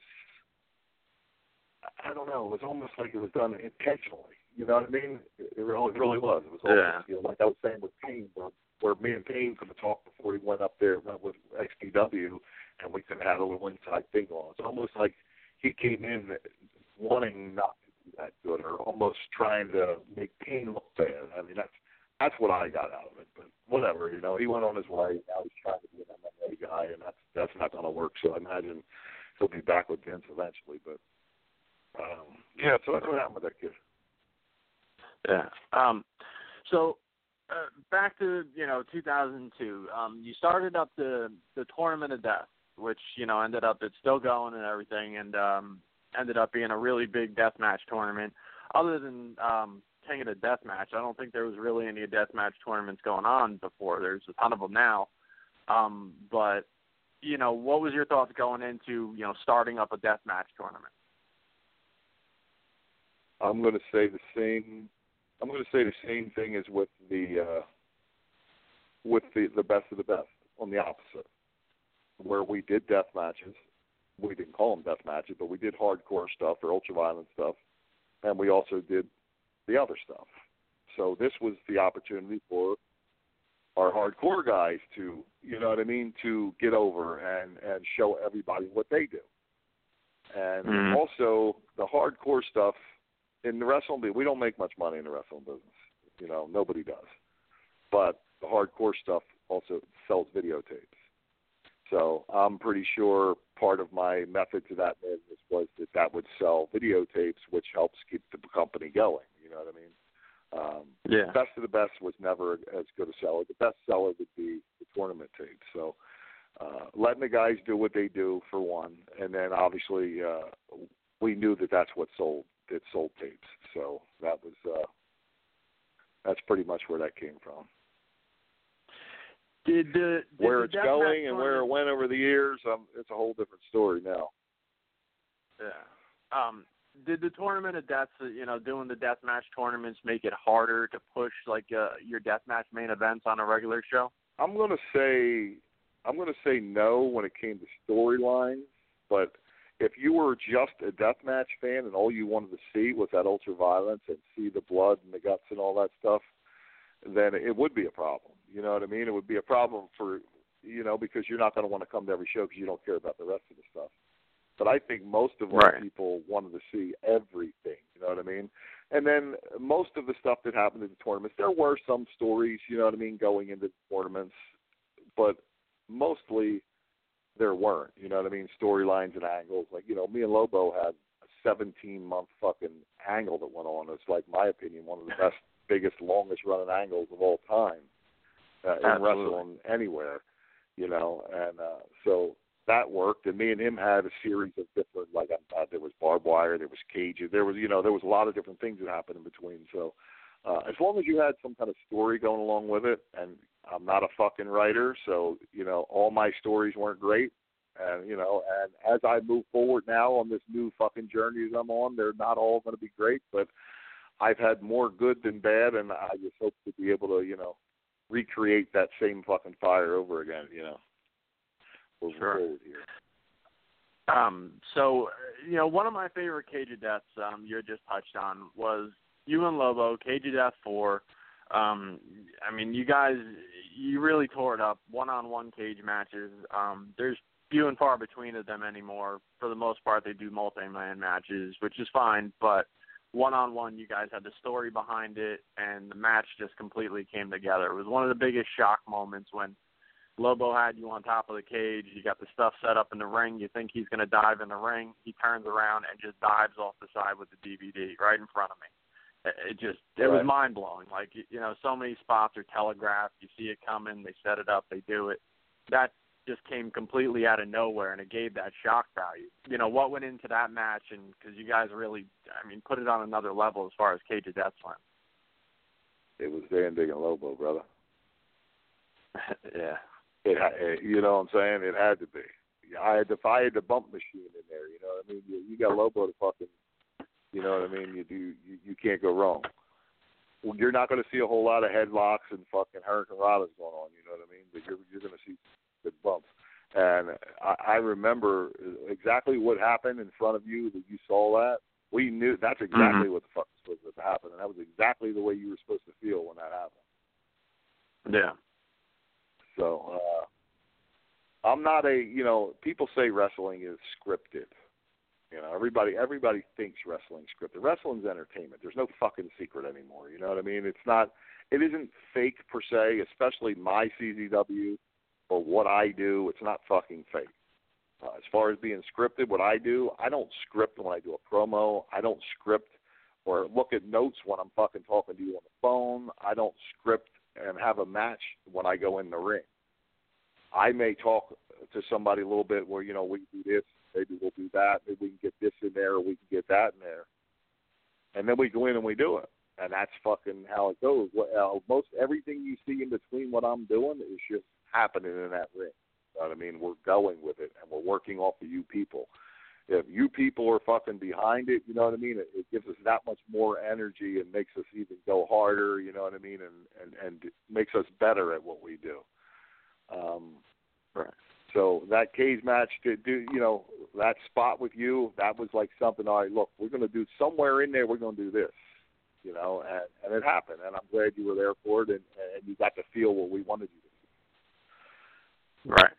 I don't know. It was almost like it was done intentionally. You know what I mean? It, really, it really was. It was almost, Yeah. you know, like I was saying with Pain, where, where me and Pain could have talked before he went up there with XPW, and we could have had a little inside thing on. It's almost like he came in wanting not to be that good, or almost trying to make Pain look bad. I mean, that's that's what I got out of it. But whatever, you know, he went on his way. Now he's trying to be an MMA guy, and that's that's not going to work. So I imagine he'll be back with Vince eventually. But um, yeah, so that's what happened with that kid. Yeah. Um, so uh, back to you know 2002. Um, you started up the the tournament of death, which you know ended up it's still going and everything, and um, ended up being a really big death match tournament. Other than um, King of the Death Match, I don't think there was really any death match tournaments going on before. There's a ton of them now. Um, but you know, what was your thoughts going into you know starting up a death match tournament? I'm going to say the same. I'm going to say the same thing as with the uh, with the the best of the best on the opposite, where we did death matches. We didn't call them death matches, but we did hardcore stuff or ultraviolent stuff, and we also did the other stuff. So this was the opportunity for our hardcore guys to, you know what I mean, to get over and and show everybody what they do. And Mhm. also the hardcore stuff in the wrestling business, we don't make much money in the wrestling business. You know, nobody does. But the hardcore stuff also sells videotapes. So I'm pretty sure part of my method to that business was that that would sell videotapes, which helps keep the company going. You know what I mean? Um, Yeah. Best of the best was never as good a seller. The best seller would be the tournament tape. So uh, letting the guys do what they do for one, and then obviously uh, we knew that that's what sold. It sold tapes. So that was uh, that's pretty much where that came from. Did the did where it's going and where it went over the years, um, it's a whole different story now. Yeah. Um, did the tournament of deaths, uh, you know, doing the death match tournaments make it harder to push like uh, your death match main events on a regular show? I'm going to say I'm going to say no when it came to storylines, but if you were just a deathmatch fan and all you wanted to see was that ultra violence and see the blood and the guts and all that stuff, then it would be a problem. You know what I mean? It would be a problem for you know because you're not going to want to come to every show because you don't care about the rest of the stuff. But I think most of our Right. people wanted to see everything. You know what I mean? And then most of the stuff that happened in the tournaments, there were some stories. You know what I mean, going into the tournaments, but mostly there weren't. You know what I mean? Storylines and angles. Like you know, me and Lobo had a 17 month fucking angle that went on. It's like my opinion, one of the best, biggest, longest running angles of all time uh, in Absolutely. wrestling anywhere. You know, and uh, so that worked. And me and him had a series of different, like uh, there was barbed wire, there was cages, there was you know there was a lot of different things that happened in between. So uh, as long as you had some kind of story going along with it, and I'm not a fucking writer, so you know all my stories weren't great, and you know, and as I move forward now on this new fucking journey that I'm on, they're not all going to be great, but I've had more good than bad, and I just hope to be able to you know recreate that same fucking fire over again, you know. Sure. forward here. Um, so, you know, one of my favorite cage of deaths um, you had just touched on was you and Lobo, Cage of Death 4. Um, I mean, you guys, you really tore it up. One-on-one cage matches. Um, there's few and far between of them anymore. For the most part, they do multi-man matches, which is fine. But one-on-one, you guys had the story behind it, and the match just completely came together. It was one of the biggest shock moments when Lobo had you on top of the cage. You got the stuff set up in the ring. You think he's going to dive in the ring. He turns around and just dives off the side with the DVD right in front of me. It just it right. was mind blowing. Like you know, so many spots are telegraphed. You see it coming. They set it up. They do it. That just came completely out of nowhere, and it gave that shock value. You know what went into that match, and because you guys really, I mean, put it on another level as far as Cage of Death went. It was Zandig and Lobo, brother. yeah. It, it, eh, you know what I'm saying? It had to be. I had to, I had the bump machine in there. You know what I mean? You, you got Lobo to fucking you know what I mean? You do you, you can't go wrong. Well, you're not going to see a whole lot of headlocks and fucking hurricane ranas going on. You know what I mean? But you're you're going to see good bumps. And I, I remember exactly what happened in front of you that you saw that. We knew that's exactly mm-hmm. what the fuck was supposed to happen, and that was exactly the way you were supposed to feel when that happened. Yeah. So uh I'm not a you know people say wrestling is scripted. You know, everybody everybody thinks wrestling's scripted. Wrestling's entertainment. There's no fucking secret anymore. You know what I mean? It's not. It isn't fake per se, especially my CZW or what I do. It's not fucking fake. Uh, as far as being scripted, what I do, I don't script when I do a promo. I don't script or look at notes when I'm fucking talking to you on the phone. I don't script and have a match when I go in the ring. I may talk to somebody a little bit where you know we do this Maybe we'll do that. Maybe we can get this in there, or we can get that in there, and then we go in and we do it. And that's fucking how it goes. What, uh, most everything you see in between what I'm doing is just happening in that ring. You know what I mean? We're going with it, and we're working off of you people. If you people are fucking behind it, you know what I mean. It, it gives us that much more energy and makes us even go harder. You know what I mean, and and and makes us better at what we do. Um, right. So that cage match to do, you know, that spot with you, that was like something. All right, look, we're going to do somewhere in there. We're going to do this, you know, and and it happened. And I'm glad you were there for it, and and you got to feel what we wanted you to. Right.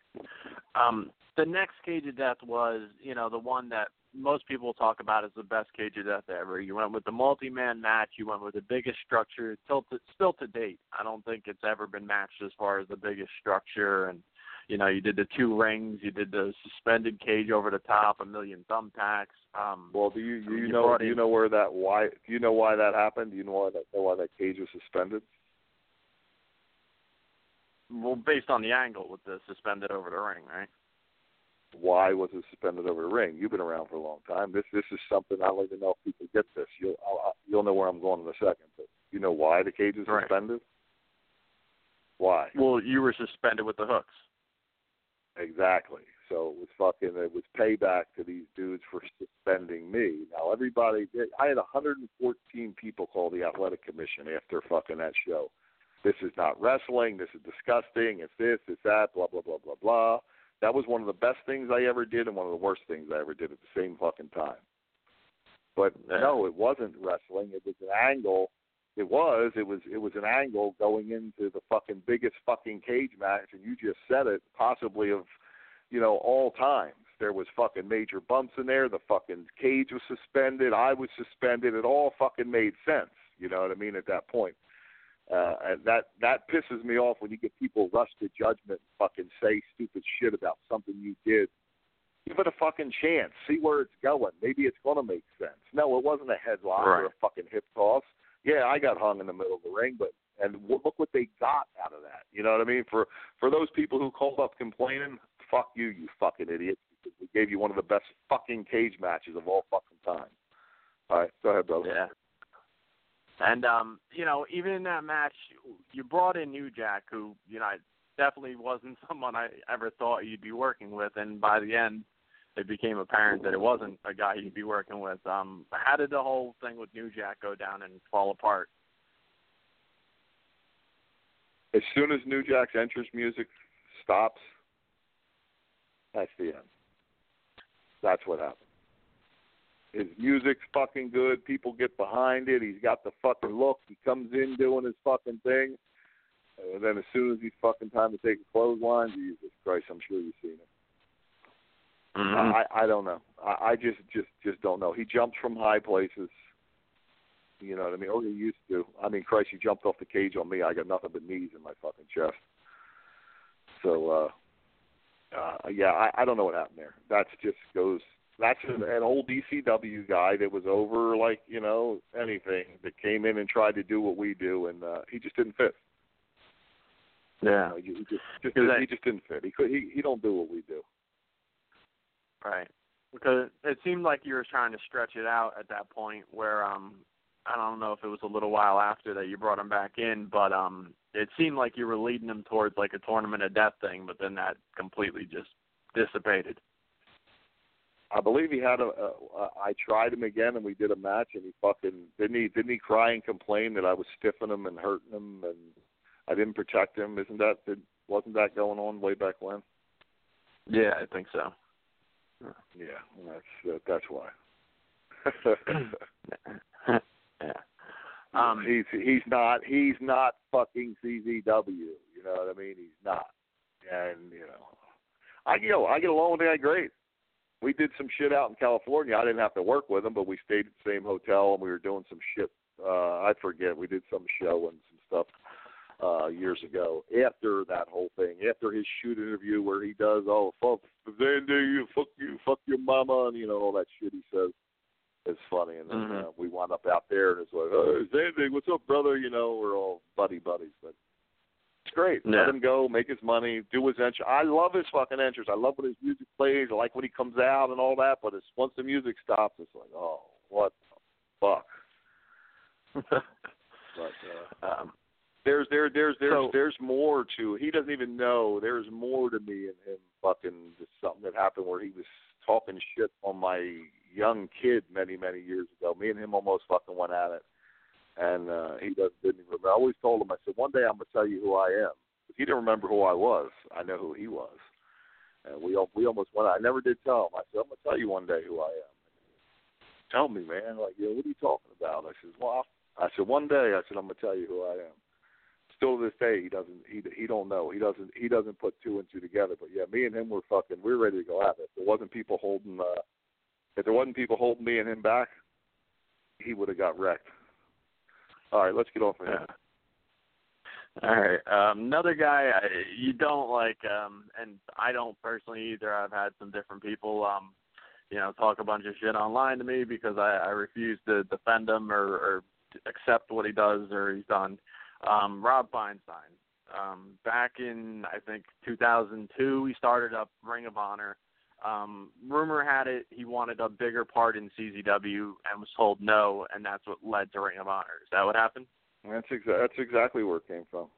Um, the next cage of death was, you know, the one that most people talk about as the best cage of death ever. You went with the multi-man match. You went with the biggest structure, till to, still to date. I don't think it's ever been matched as far as the biggest structure and you know, you did the two rings, you did the suspended cage over the top, a million thumbtacks. Um, well, do you do you, you know do you know where that why do you know why that happened? Do you know why that know why that cage was suspended? Well, based on the angle with the suspended over the ring, right? Why was it suspended over the ring? You've been around for a long time. This this is something I don't even know if people get this. You'll I'll, you'll know where I'm going in a second. But you know why the cage is right. suspended? Why? Well, you were suspended with the hooks. Exactly. So it was fucking. It was payback to these dudes for suspending me. Now everybody, I had 114 people call the athletic commission after fucking that show. This is not wrestling. This is disgusting. It's this. It's that. Blah blah blah blah blah. That was one of the best things I ever did, and one of the worst things I ever did at the same fucking time. But no, it wasn't wrestling. It was an angle it was. It was. It was an angle going into the fucking biggest fucking cage match, and you just said it, possibly of, you know, all times. There was fucking major bumps in there. The fucking cage was suspended. I was suspended. It all fucking made sense. You know what I mean? At that point, uh, and that that pisses me off when you get people rush to judgment, and fucking say stupid shit about something you did. Give it a fucking chance. See where it's going. Maybe it's gonna make sense. No, it wasn't a headlock right. or a fucking hip toss yeah, I got hung in the middle of the ring, but and look what they got out of that. You know what I mean? For for those people who called up complaining, fuck you, you fucking idiot. We gave you one of the best fucking cage matches of all fucking time. All right, go ahead, brother. Yeah. And um, you know, even in that match, you brought in New Jack, who you know definitely wasn't someone I ever thought you'd be working with, and by the end, it became apparent that it wasn't a guy you'd be working with. Um, how did the whole thing with New Jack go down and fall apart? As soon as New Jack's entrance music stops, that's the end. That's what happened. His music's fucking good. People get behind it. He's got the fucking look. He comes in doing his fucking thing. And then as soon as he's fucking time to take a clothesline, Jesus Christ, I'm sure you've seen it. Mhm. I I don't know. I, I just just just don't know. He jumps from high places. You know what I mean? Or he used to. I mean, Christ, he jumped off the cage on me. I got nothing but knees in my fucking chest. So, uh, uh yeah, I, I don't know what happened there. That's just goes. That's an, an old ECW guy that was over like you know anything that came in and tried to do what we do, and uh, he just didn't fit. Yeah. You know, he just, just he just didn't fit. He could he he don't do what we do. Right. Because it seemed like you were trying to stretch it out at that point where um I don't know if it was a little while after that you brought him back in, but um it seemed like you were leading him towards like a tournament of death thing, but then that completely just dissipated. I believe he had a, a, a. I tried him again, and we did a match, and he fucking didn't he didn't he cry and complain that I was stiffing him and hurting him, and I didn't protect him. Isn't that did, wasn't that going on way back when? Yeah, I think so. Yeah, that's uh, that's why. yeah. Um he's he's not he's not fucking CZW. You know what I mean? He's not. And you know, I you know I get along with the guy great. We did some shit out in California. I didn't have to work with him, but we stayed at the same hotel and we were doing some shit. Uh, I forget. We did some show and some stuff uh years ago after that whole thing after his shoot interview where he does oh fuck Zandy you fuck you fuck your mama and you know all that shit he says. It's funny. And then Mhm. uh, we wound up out there and it's like oh Zandy what's up brother? You know we're all buddy buddies but it's great. Yeah. let him go make his money do his entrance I love his fucking entrance I love when his music plays. I like when he comes out and all that but it's once the music stops it's like oh what the fuck? But uh um there's there there's there's So- there's more to he doesn't even know. There's more to me and him fucking just something that happened where he was talking shit on my young kid many many years ago. Me and him almost fucking went at it. And uh he doesn't didn't even remember. I always told him I said one day I'm gonna tell you who I am. He didn't remember who I was. I know who he was. And we we almost went I never did tell him. I said I'm gonna tell you one day who I am. Tell me man. Like you know what are you talking about? I said well I said one day I said I'm gonna tell you who I am still to this day he doesn't he he don't know he doesn't he doesn't put two and two together but yeah me and him were fucking we were ready to go at it if there wasn't people holding uh if there wasn't people holding me and him back he would have got wrecked all right let's get off of him All right. Um, another guy I, you don't like, um, and I don't personally either. I've had some different people, um, you know, talk a bunch of shit online to me because I, I refuse to defend him or, or accept what he does or he's done. Um, Rob Feinstein. Um, back in I think 2002, he started up Ring of Honor. Um, rumor had it he wanted a bigger part in CZW and was told no, and that's what led to Ring of Honor. Is that what happened? That's exa- that's exactly where it came from.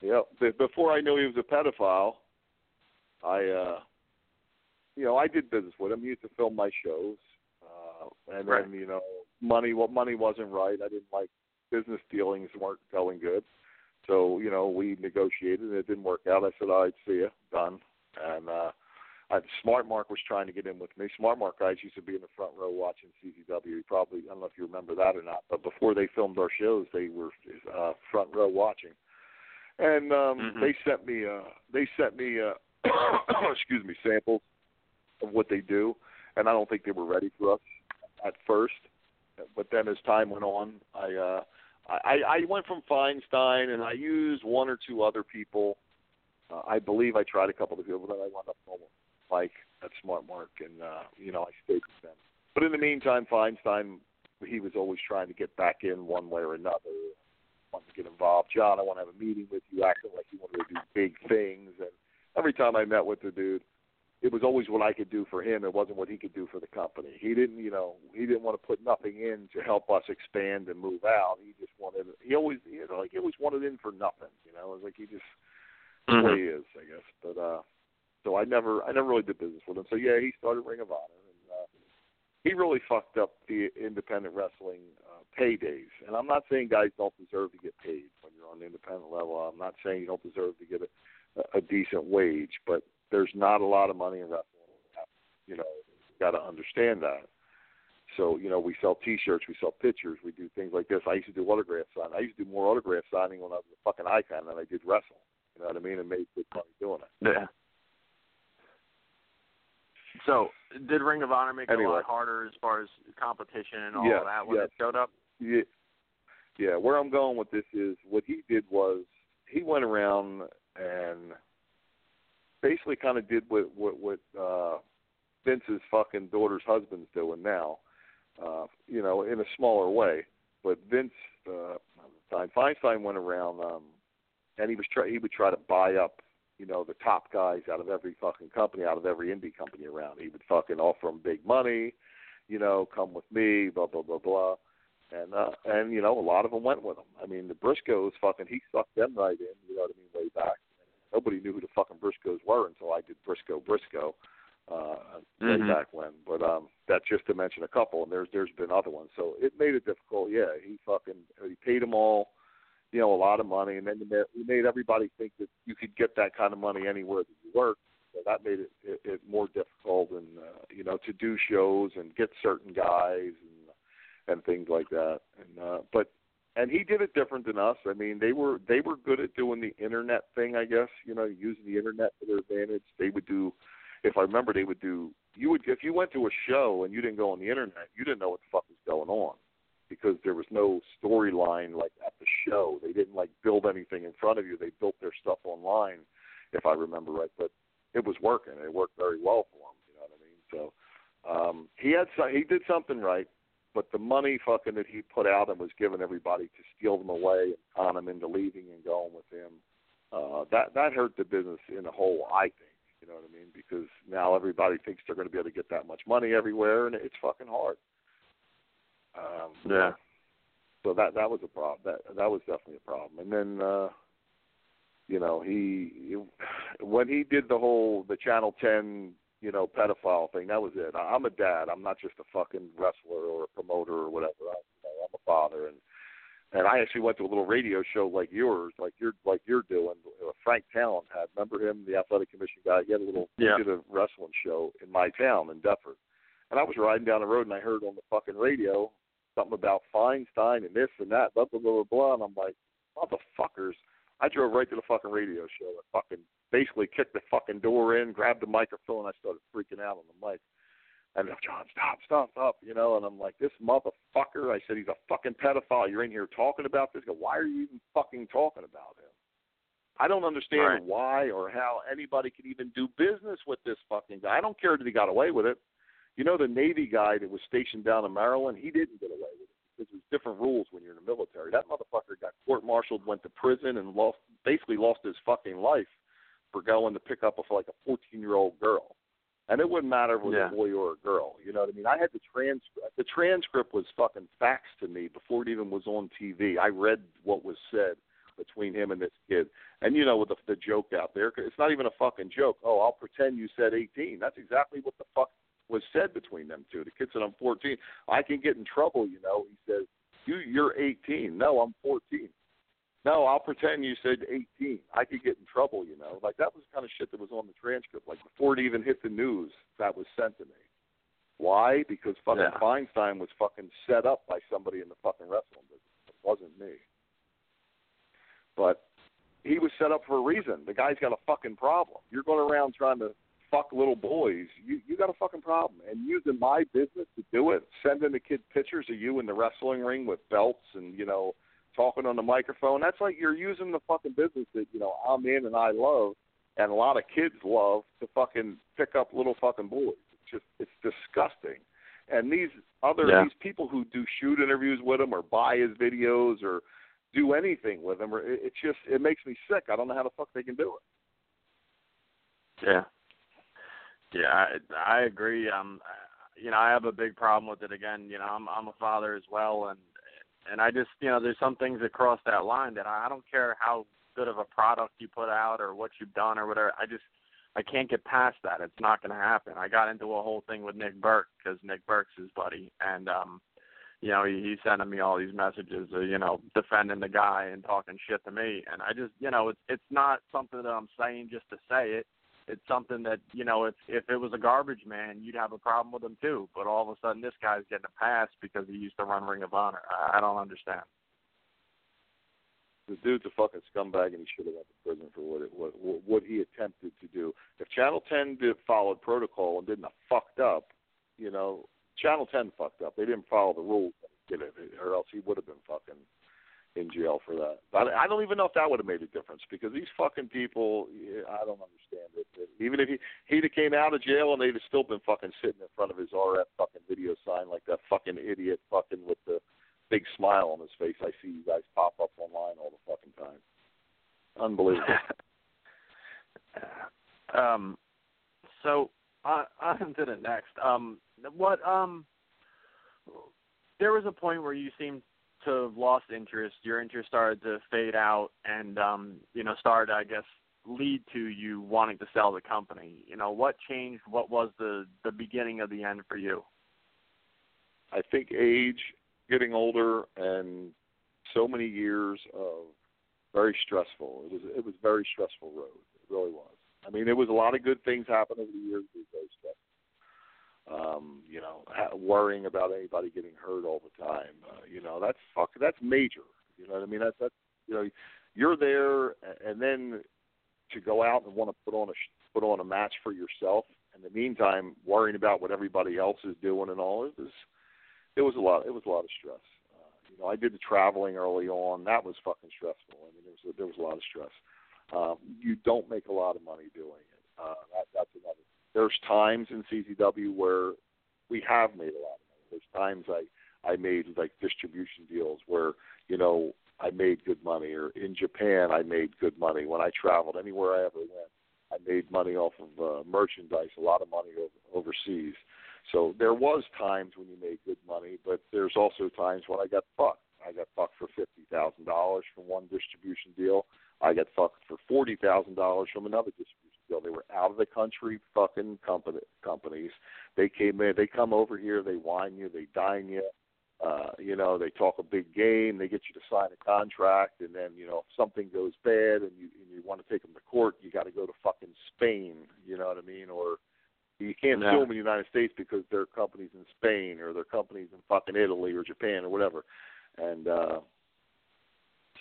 Yep. Before I knew he was a pedophile, I, uh, you know, I did business with him. He used to film my shows, uh, and Right. then you know, money what money wasn't right. I didn't like business dealings weren't going good, so you know, we negotiated and it didn't work out. I said, "All right, see ya, done." And uh, I, Smart Mark was trying to get in with me. Smart Mark guys used to be in the front row watching CZW. You probably I don't know if you remember that or not, but before they filmed our shows, they were uh, front row watching. And um, Mhm. they sent me uh, they sent me uh, excuse me samples of what they do, and I don't think they were ready for us at first. But then as time went on, I uh, I, I went from Feinstein and I used one or two other people. Uh, I believe I tried a couple of people, but I wound up with Mike at Smart Mark, and uh, you know I stayed with them. But in the meantime, Feinstein he was always trying to get back in one way or another. Wanted to get involved. John, I want to have a meeting with you, acting like you wanted to do big things. And every time I met with the dude, it was always what I could do for him. It wasn't what he could do for the company. He didn't, you know, he didn't want to put nothing in to help us expand and move out. He just wanted. He always, you know, like he always wanted in for nothing. You know, it was like he just the way he is, I guess. But uh so I never, I never really did business with him. So yeah, he started Ring of Honor, and uh, he really fucked up the independent wrestling uh, paydays. And I'm not saying guys don't deserve to get paid when you're on the independent level. I'm not saying you don't deserve to get a, a decent wage, but there's not a lot of money in wrestling. You know, got to understand that. So you know, we sell T-shirts, we sell pictures, we do things like this. I used to do autograph signing. I used to do more autograph signing when I was a fucking icon than I did wrestle. You know what I mean? And made good money doing it. Yeah. So, did Ring of Honor make it Anyway. a lot harder as far as competition and all Yeah, of that when yeah. it showed up? Yeah, yeah. Where I'm going with this is what he did was he went around and basically kind of did what what what uh, Vince's fucking daughter's husband's doing now. Uh, you know, in a smaller way. But Vince uh, Feinstein, went around um, and he was try he would try to buy up you know the top guys out of every fucking company, out of every indie company around. He would fucking offer them big money, you know, come with me, blah blah blah blah. And uh and you know, a lot of them went with him. I mean, the Briscoes fucking he sucked them right in, you know what I mean, way back. Nobody knew who the fucking Briscoes were until I did Briscoe Briscoe uh way Mhm. back when. But um that's just to mention a couple and there's there's been other ones. So it made it difficult, yeah. He fucking he paid them all you know, a lot of money, and then he made, he made everybody think that you could get that kind of money anywhere that you work. So that made it, it, it more difficult, and uh, you know, to do shows and get certain guys and and things like that. And uh, but and he did it different than us. I mean, they were they were good at doing the internet thing, I guess. You know, using the internet to their advantage. They would do, if I remember, they would do. You would if you went to a show and you didn't go on the internet, you didn't know what the fuck was going on because there was no storyline like at the show. They didn't like build anything in front of you. They built their stuff online, if I remember right. But it was working. It worked very well for him. You know what I mean? So um, he had he did something right. But the money fucking that he put out and was giving everybody to steal them away and con them into leaving and going with him, uh, that that hurt the business in a whole. I think. You know what I mean? Because now everybody thinks they're going to be able to get that much money everywhere, and it's fucking hard. Um, Yeah. so that that was a problem. That that was definitely a problem. And then uh you know, he, he when he did the whole the Channel 10, you know, pedophile thing, that was it. I'm a dad. I'm not just a fucking wrestler or a promoter or whatever. I, you know, I'm a father and and I actually went to a little radio show like yours, like you're like you're doing. Uh, Frank Talent had remember him, the athletic commission guy. He had a little Yeah. did a wrestling show in my town in Deptford. And I was riding down the road and I heard on the fucking radio something about Feinstein and this and that, blah blah blah blah blah. And I'm like, motherfuckers! I drove right to the fucking radio show and fucking basically kicked the fucking door in, grabbed the microphone, and I started freaking out on the mic. And they're, John, stop, stop, stop, you know. And I'm like, this motherfucker. I said, he's a fucking pedophile. You're in here talking about this. Go, Why are you even fucking talking about him? I don't understand Right. why or how anybody can even do business with this fucking guy. I don't care that he got away with it. You know, the Navy guy that was stationed down in Maryland, he didn't get away with it because there's different rules when you're in the military. That motherfucker got court-martialed, went to prison, and lost basically lost his fucking life for going to pick up a like a 14-year-old girl. And it wouldn't matter if it was Yeah. a boy or a girl. You know what I mean? I had the transcript. The transcript was fucking faxed to me before it even was on TV. I read what was said between him and this kid. And you know, with the, the joke out there, it's not even a fucking joke. Oh, I'll pretend you said 18. That's exactly what the fuck was said between them two. The kid said, "I'm 14. I can get in trouble." You know, he says, "You, you're 18. No, I'm 14. No, I'll pretend you said 18. I could get in trouble." You know, like that was the kind of shit that was on the transcript. Like before it even hit the news, that was sent to me. Why? Because fucking Yeah. Feinstein was fucking set up by somebody in the fucking wrestling business. It wasn't me. But he was set up for a reason. The guy's got a fucking problem. You're going around trying to fuck little boys. You you got a fucking problem. And using my business to do it, sending the kid pictures of you in the wrestling ring with belts and you know talking on the microphone. That's like you're using the fucking business that you know I'm in and I love, and a lot of kids love to fucking pick up little fucking boys. It's just it's disgusting. And these other Yeah. these people who do shoot interviews with him or buy his videos or do anything with him, or it, it just it makes me sick. I don't know how the fuck they can do it. Yeah. Yeah, I, I agree. Um, you know, I have a big problem with it. Again, you know, I'm I'm a father as well, and and I just, you know, there's some things that cross that line that I, don't care how good of a product you put out or what you've done or whatever. I just I can't get past that. It's not going to happen. I got into a whole thing with Nick Burke because Nick Burke's his buddy, and um, you know, he, he's sending me all these messages, uh, you know, defending the guy and talking shit to me, and I just, you know, it's it's not something that I'm saying just to say it. It's something that you know if if it was a garbage man, you'd have a problem with him too. But all of a sudden, this guy's getting a pass because he used to run Ring of Honor. I, I don't understand. The dude's a fucking scumbag, and he should have went to prison for what it what what he attempted to do. If Channel 10 did followed protocol and didn't have fucked up, you know, Channel 10 fucked up. They didn't follow the rules, did it, or else he would have been fucking in jail for that. But I don't even know if that would have made a difference because these fucking people, I don't understand it. Even if he he'd have came out of jail and they'd have still been fucking sitting in front of his RF fucking video sign like that fucking idiot fucking with the big smile on his face. I see you guys pop up online all the fucking time. Unbelievable. um, so on, on to the next. Um, what um, there was a point where you seemed to have lost interest. Your interest started to fade out, and um, you know, started I guess lead to you wanting to sell the company. You know, what changed? What was the the beginning of the end for you? I think age, getting older, and so many years of very stressful. It was it was very stressful road. It really was. I mean, there was a lot of good things happen over the years. It was very stressful um, you know, worrying about anybody getting hurt all the time. Uh, you know, that's fuck. That's major. You know what I mean? That's that's you know, you're there, and then to go out and want to put on a put on a match for yourself. In the meantime, worrying about what everybody else is doing and all it was it was a lot. It was a lot of stress. Uh, you know, I did the traveling early on. That was fucking stressful. I mean, there was a, there was a lot of stress. Um, you don't make a lot of money doing it. Uh, that, that's another there's times in CZW where we have made a lot of money. There's times I I made like distribution deals where you know I made good money, or in Japan I made good money when I traveled. Anywhere I ever went, I made money off of uh, merchandise, a lot of money over, overseas. So there was times when you made good money, but there's also times when I got fucked. I got fucked for fifty thousand dollars from one distribution deal. I got fucked for forty thousand dollars from another distribution deal. They were out of the country fucking company companies. They came in. They come over here. They wine you. They dine you. Uh, you know, they talk a big game. They get you to sign a contract, and then you know if something goes bad and you and you want to take them to court, you got to go to fucking Spain. You know what I mean? Or you can't Yeah. sue them in the United States because their companies in Spain or their companies in fucking Italy or Japan or whatever. And uh,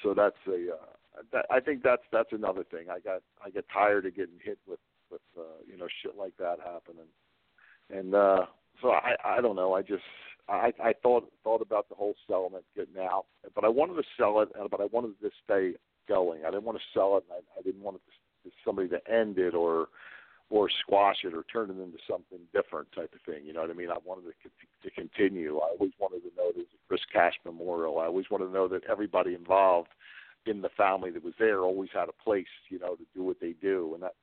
so that's a. Uh, that, I think that's that's another thing. I got I get tired of getting hit with with uh, you know shit like that happening, and uh, so I I don't know. I just I I thought thought about the whole settlement getting out, but I wanted to sell it, uh, but I wanted to stay going. I didn't want to sell it. And I, I didn't want it to, somebody to end it or or squash it or turn it into something different type of thing. You know what I mean? I wanted to to continue. I always wanted to know there's a Chris Cash Memorial. I always wanted to know that everybody involved in the family that was there always had a place, you know, to do what they do, and that.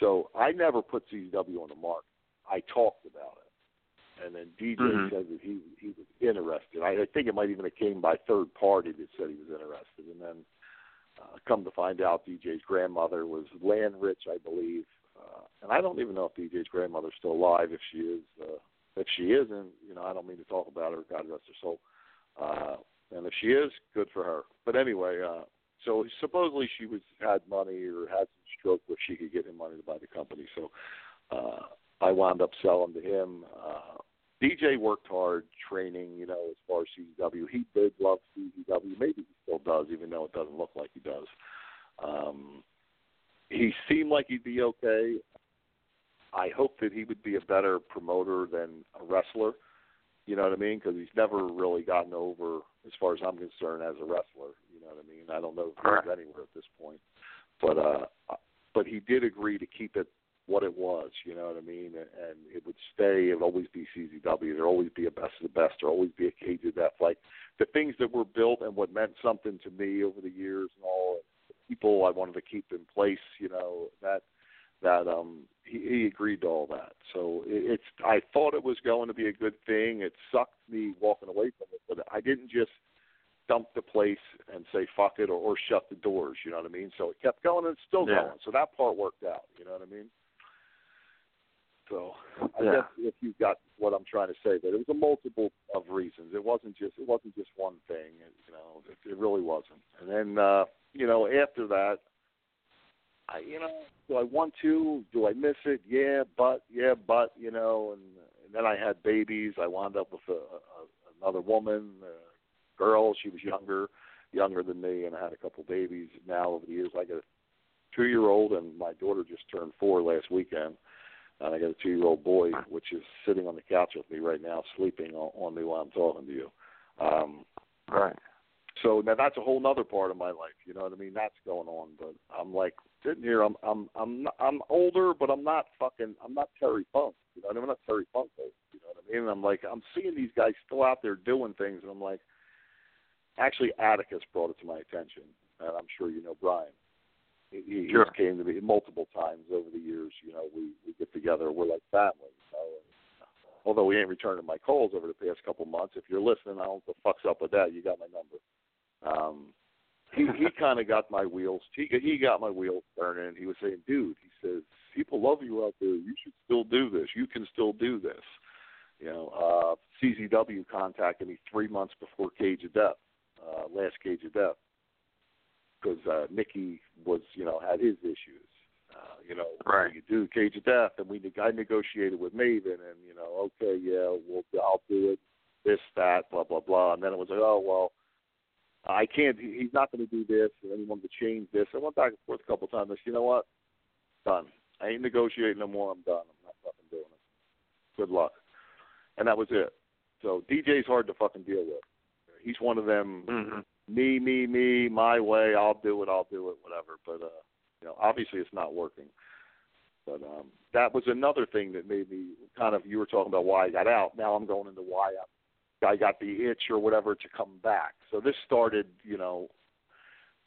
So I never put CZW on the market. I talked about it, and then DJ Mhm. said that he he was interested. I, I think it might even have came by third party that said he was interested, and then uh, come to find out, DJ's grandmother was land rich, I believe, uh, and I don't even know if DJ's grandmother's still alive. If she is, uh, if she isn't, you know, I don't mean to talk about her. God rest her soul. Uh, and if she is, good for her. But anyway, uh, so supposedly she was had money or had some stroke where she could get him money to buy the company. So uh, I wound up selling to him. Uh, DJ worked hard training, you know, as far as CZW. He did love CZW. Maybe he still does, even though it doesn't look like he does. Um, he seemed like he'd be okay. I hope that he would be a better promoter than a wrestler. You know what I mean? Because he's never really gotten over, as far as I'm concerned, as a wrestler. You know what I mean? I don't know if he's anywhere at this point, but uh, but he did agree to keep it what it was. You know what I mean? And, and it would stay. It would always be CZW. There'd always be a best of the best. There'd always be a cage of death. Like the things that were built and what meant something to me over the years and all people I wanted to keep in place. You know that that um he, he agreed to all that. So it, it's I thought it was going to be a good thing. It sucked me walking away from it, but I didn't just dump the place and say fuck it or, or shut the doors. You know what I mean? So it kept going and it's still Yeah. going. So that part worked out. You know what I mean? So I Yeah. guess if you got what I'm trying to say, that it was a multiple of reasons. It wasn't just it wasn't just one thing. It, you know, it, it really wasn't. And then uh, you know after that, I, you know, do I want to? Do I miss it? Yeah, but yeah, but you know, and, and then I had babies. I wound up with a, a, another woman, a girl. She was younger, younger than me, and I had a couple babies. Now over the years, I got a two-year-old, and my daughter just turned four last weekend. And I got a two-year-old boy, which is sitting on the couch with me right now, sleeping on, on me while I'm talking to you. Um, Right. so now that's a whole nother part of my life. You know what I mean? That's going on. But I'm like sitting here. I'm I'm I'm not, I'm older, but I'm not fucking. I'm not Terry Funk. You know what I mean? I'm not Terry Funk. Old, you know what I mean? And I'm like I'm seeing these guys still out there doing things, and I'm like, actually, Atticus brought it to my attention, and I'm sure you know Brian. He, he Sure. he's came to me multiple times over the years. You know, we we get together. We're like family. You know. And, although we ain't returning my calls over the past couple months, if you're listening, I don't know what the fuck's up with that. You got my number. Um, he he kind of got my wheels. He he got my wheels turning. He was saying, "Dude," he says, "people love you out there. You should still do this. You can still do this." You know, uh, CZW contacted me three months before Cage of Death, uh, last Cage of Death, because uh, Nikki was, you know, had his issues. Uh, you know, Right. you do Cage of Death, and we I negotiated with Maven, and you know, okay, yeah, well, I'll do it. This, that, blah, blah, blah, and then it was like, oh well, I can't. he- He's not going to do this, and then he wanted to change this. I went back and forth a couple times. I said, you know what? Done. I ain't negotiating no more. I'm done. I'm not fucking doing it. Good luck. And that was it. So DJ's hard to fucking deal with. He's one of them. hmm Me, me, me, my way. I'll do it. I'll do it. Whatever. But uh, you know, obviously it's not working. But um, that was another thing that made me kind of. You were talking about why I got out. Now I'm going into why I, I got the itch or whatever to come back. So this started, you know,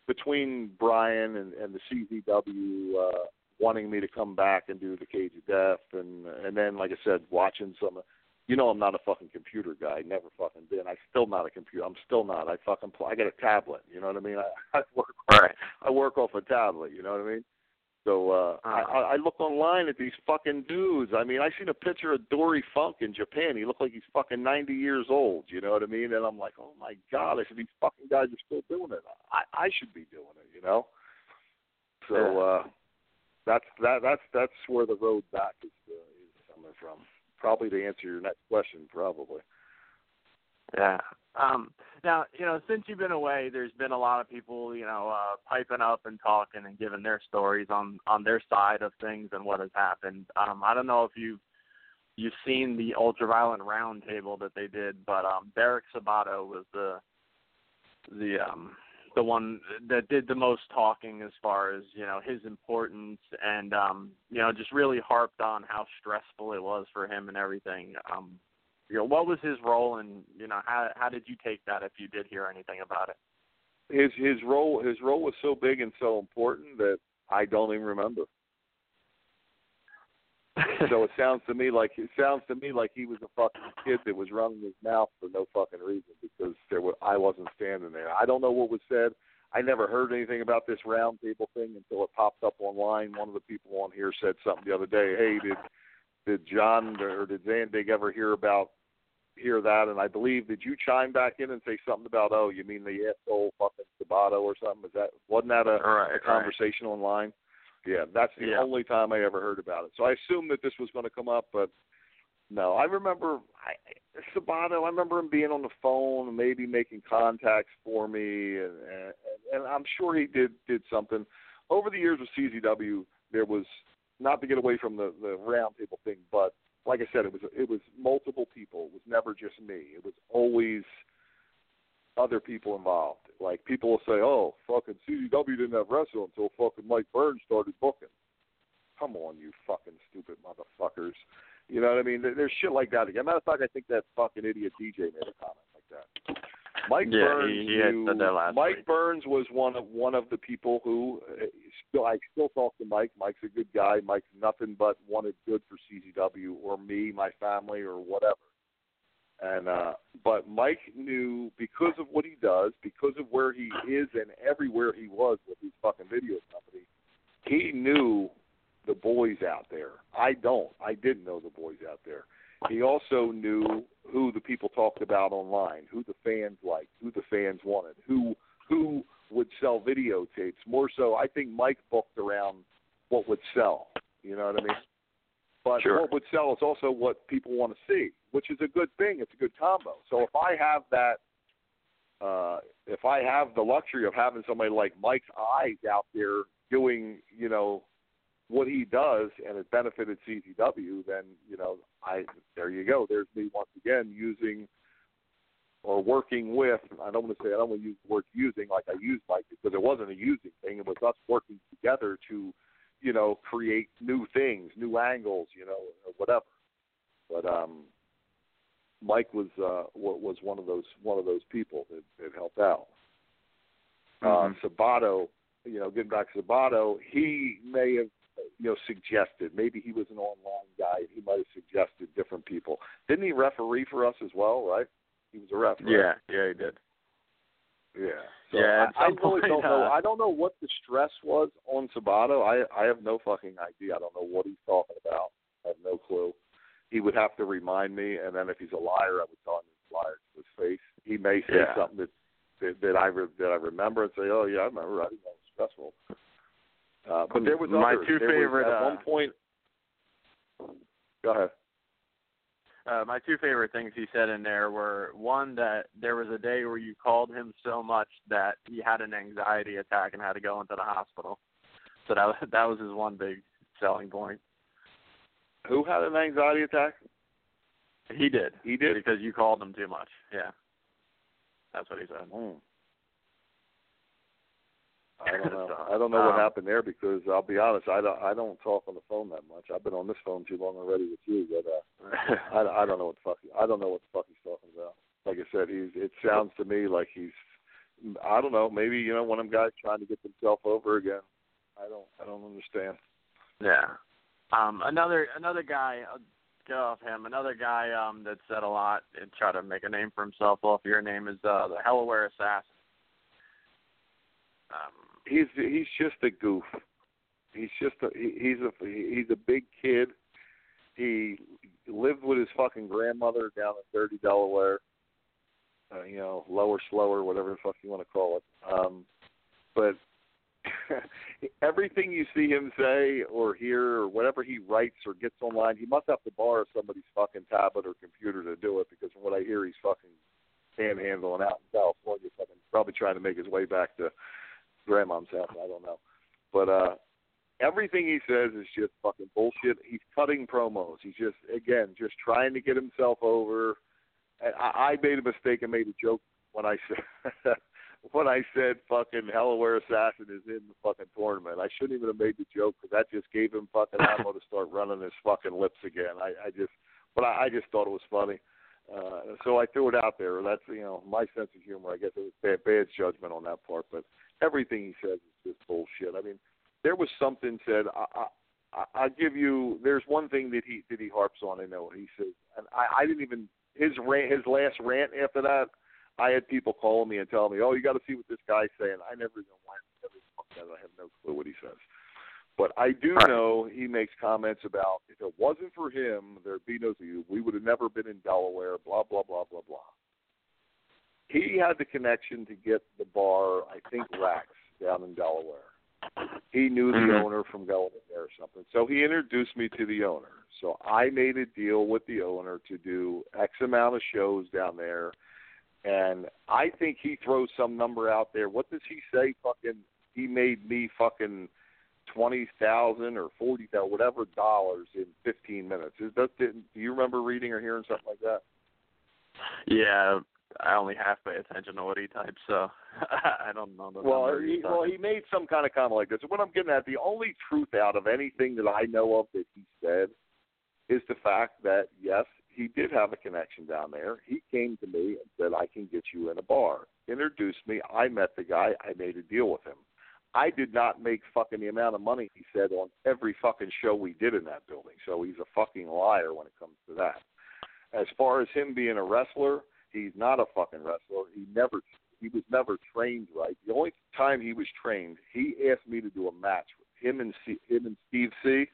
between Brian and, and the CZW uh, wanting me to come back and do the Cage of Death, and and then like I said, watching some. You know, I'm not a fucking computer guy. Never fucking been. I still not a computer. I'm still not. I fucking. Pl- I got a tablet. You know what I mean? I, I work. Right. I work off a tablet. You know what I mean? So uh, I, I I look online at these fucking dudes. I mean, I seen a picture of Dory Funk in Japan. He looked like he's fucking 90 years old. You know what I mean? And I'm like, oh my god! I these fucking guys are still doing it. I I should be doing it. You know? So Yeah. uh, that's that that's that's where the road back is uh, is coming from. Probably to answer your next question, probably. Yeah. Um, now, you know, since you've been away, there's been a lot of people, you know, uh, piping up and talking and giving their stories on on their side of things and what has happened. Um, I don't know if you've you've seen the ultraviolet roundtable that they did, but um, Derek Sabato was the the um, the one that did the most talking as far as you know his importance and um, you know just really harped on how stressful it was for him and everything. Um, you know, what was his role and you know how how did you take that if you did hear anything about it? His his role his role was so big and so important that I don't even remember. so it sounds to me like it sounds to me like he was a fucking kid that was running his mouth for no fucking reason because there was I wasn't standing there. I don't know what was said. I never heard anything about this round table thing until it popped up online. One of the people on here said something the other day. Hey, did did John or did Zandig ever hear about hear that? And I believe did you chime back in and say something about oh you mean the asshole fucking Sabato or something? Is that wasn't that a, Right, a right. online? Yeah, that's the Yeah. only time I ever heard about it. So I assumed that this was going to come up, but no. I remember I, Sabato. I remember him being on the phone, maybe making contacts for me, and, and and I'm sure he did did something. Over the years with CZW, there was not to get away from the the roundtable thing, but like I said, it was it was multiple people. It was never just me. It was always other people involved. Like people will say, "Oh, fucking CZW didn't have wrestling until fucking Mike Burns started booking." Come on, you fucking stupid motherfuckers. You know what I mean? There's shit like that. As a matter of fact, I think that fucking idiot DJ made a comment like that. Mike Yeah, Burns he- he knew- said that last Mike week. Burns was one of one of the people who uh, still I still talk to Mike. Mike's a good guy. Mike's nothing but wanted good for CZW or me, my family, or whatever. And uh but Mike knew because of what he does, because of where he is and everywhere he was with his fucking video company, he knew the boys out there. I don't. I didn't know the boys out there. He also knew who the people talked about online, who the fans liked, who the fans wanted, who who would sell videotapes. More so, I think Mike booked around what would sell. You know what I mean? But Sure. what would sell is also what people want to see, which is a good thing. It's a good combo. So if I have that, uh, if I have the luxury of having somebody like Mike's eyes out there doing, you know, what he does, and it benefited CZW, then you know, I there you go. There's me once again using or working with. I don't want to say I don't want to use the word using like I used Mike because it wasn't a using thing. It was us working together to, you know, create new things, new angles, you know, or whatever. But um, Mike was uh, wa- was one of those one of those people that, that helped out. Mhm. Uh, Sabato, you know, getting back to Sabato, he may have you know suggested maybe he was an online guy. and He might have suggested different people. Didn't he referee for us as well? Right? He was a ref. Right? Yeah, yeah, he did. Yeah. So Yeah, I, I really point, don't know. uh, I don't know what the stress was on Sabato. I I have no fucking idea. I don't know what he's talking about. I have no clue. He would have to remind me, and then if he's a liar, I would tell him he's a liar to his face. He may say Yeah. something that that, that I re, that I remember and say, "Oh yeah, I remember. I didn't know it was stressful." Uh, but there was My others. two There was- favorite, at uh, one point. Go ahead. Uh, my two favorite things he said in there were one that there was a day where you called him so much that he had an anxiety attack and had to go into the hospital. So that was that was his one big selling point. Who had an anxiety attack? He did. He did. because you called him too much. Yeah, that's what he said. Hmm. I don't know. I don't know Um, what happened there because I'll be honest. I don't. I don't talk on the phone that much. I've been on this phone too long already with you. But uh, I, I don't know what the fuck. I don't know what the fuck he's talking about. Like I said, he's. It sounds to me like he's. I don't know. Maybe you know one of them guys trying to get himself over again. I don't. I don't understand. Yeah. Um, another another guy. I'll go off him. Another guy um, that said a lot and try to make a name for himself off your name is uh, the Hellaware Assassin. Um, He's. He's just a goof. He's just a. He, he's a. He's a big kid. He lived with his fucking grandmother down in Dirty Delaware. Uh, you know, lower, slower, whatever the fuck you want to call it. Um, but everything you see him say or hear or whatever he writes or gets online, he must have to borrow somebody's fucking tablet or computer to do it because from what I hear, he's fucking panhandling out in California, fucking probably trying to make his way back to grandmom's house. I don't know, but uh, everything he says is just fucking bullshit. He's cutting promos. He's just again just trying to get himself over. I, I made a mistake and made a joke when I said when I said fucking Hellaware Assassin is in the fucking tournament. I shouldn't even have made the joke because that just gave him fucking ammo to start running his fucking lips again. I, I just, but I, I just thought it was funny. Uh, so I threw it out there. That's you know my sense of humor. I guess it was bad, bad judgment on that part, but everything he says is just bullshit. I mean, there was something said. I, I, I give you. There's one thing that he that he harps on. I know he says, and I, I didn't even his rant, his last rant after that. I had people calling me and telling me, "Oh, you got to see what this guy's saying." I never even went. I have no clue what he says. But I do know he makes comments about if it wasn't for him, there'd be no you. We would have never been in Delaware. Blah blah blah blah blah. He had the connection to get the bar. I think Rax down in Delaware. He knew the Mhm. owner from going there or something. So he introduced me to the owner. So I made a deal with the owner to do X amount of shows down there. And I think he throws some number out there. What does he say? Fucking, he made me fucking twenty thousand or forty thousand, whatever dollars in fifteen minutes. Is that? Do you remember reading or hearing something like that? yeah, I only half pay attention to what he types, so I don't know. The Well, he, well, he made some kind of comment like this. What I'm getting at, the only truth out of anything that I know of that he said is the fact that yes, he did have a connection down there. He came to me and said, "I can get you in a bar." Introduced me. I met the guy. I made a deal with him. I did not make fucking the amount of money he said on every fucking show we did in that building. So he's a fucking liar when it comes to that. As far as him being a wrestler, he's not a fucking wrestler. He never he was never trained right. The only time he was trained, he asked me to do a match with him and C, him and Steve C.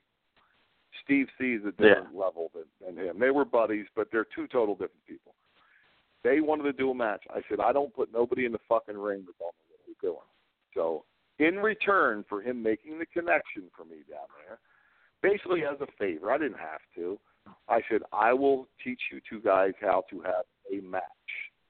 Steve C is a different level than, than him. They were buddies, but they're two total different people. They wanted to do a match. I said, I don't put nobody in the fucking ring that don't what we're doing. So in return for him making the connection for me down there, basically as a favor, I didn't have to. I said, I will teach you two guys how to have a match.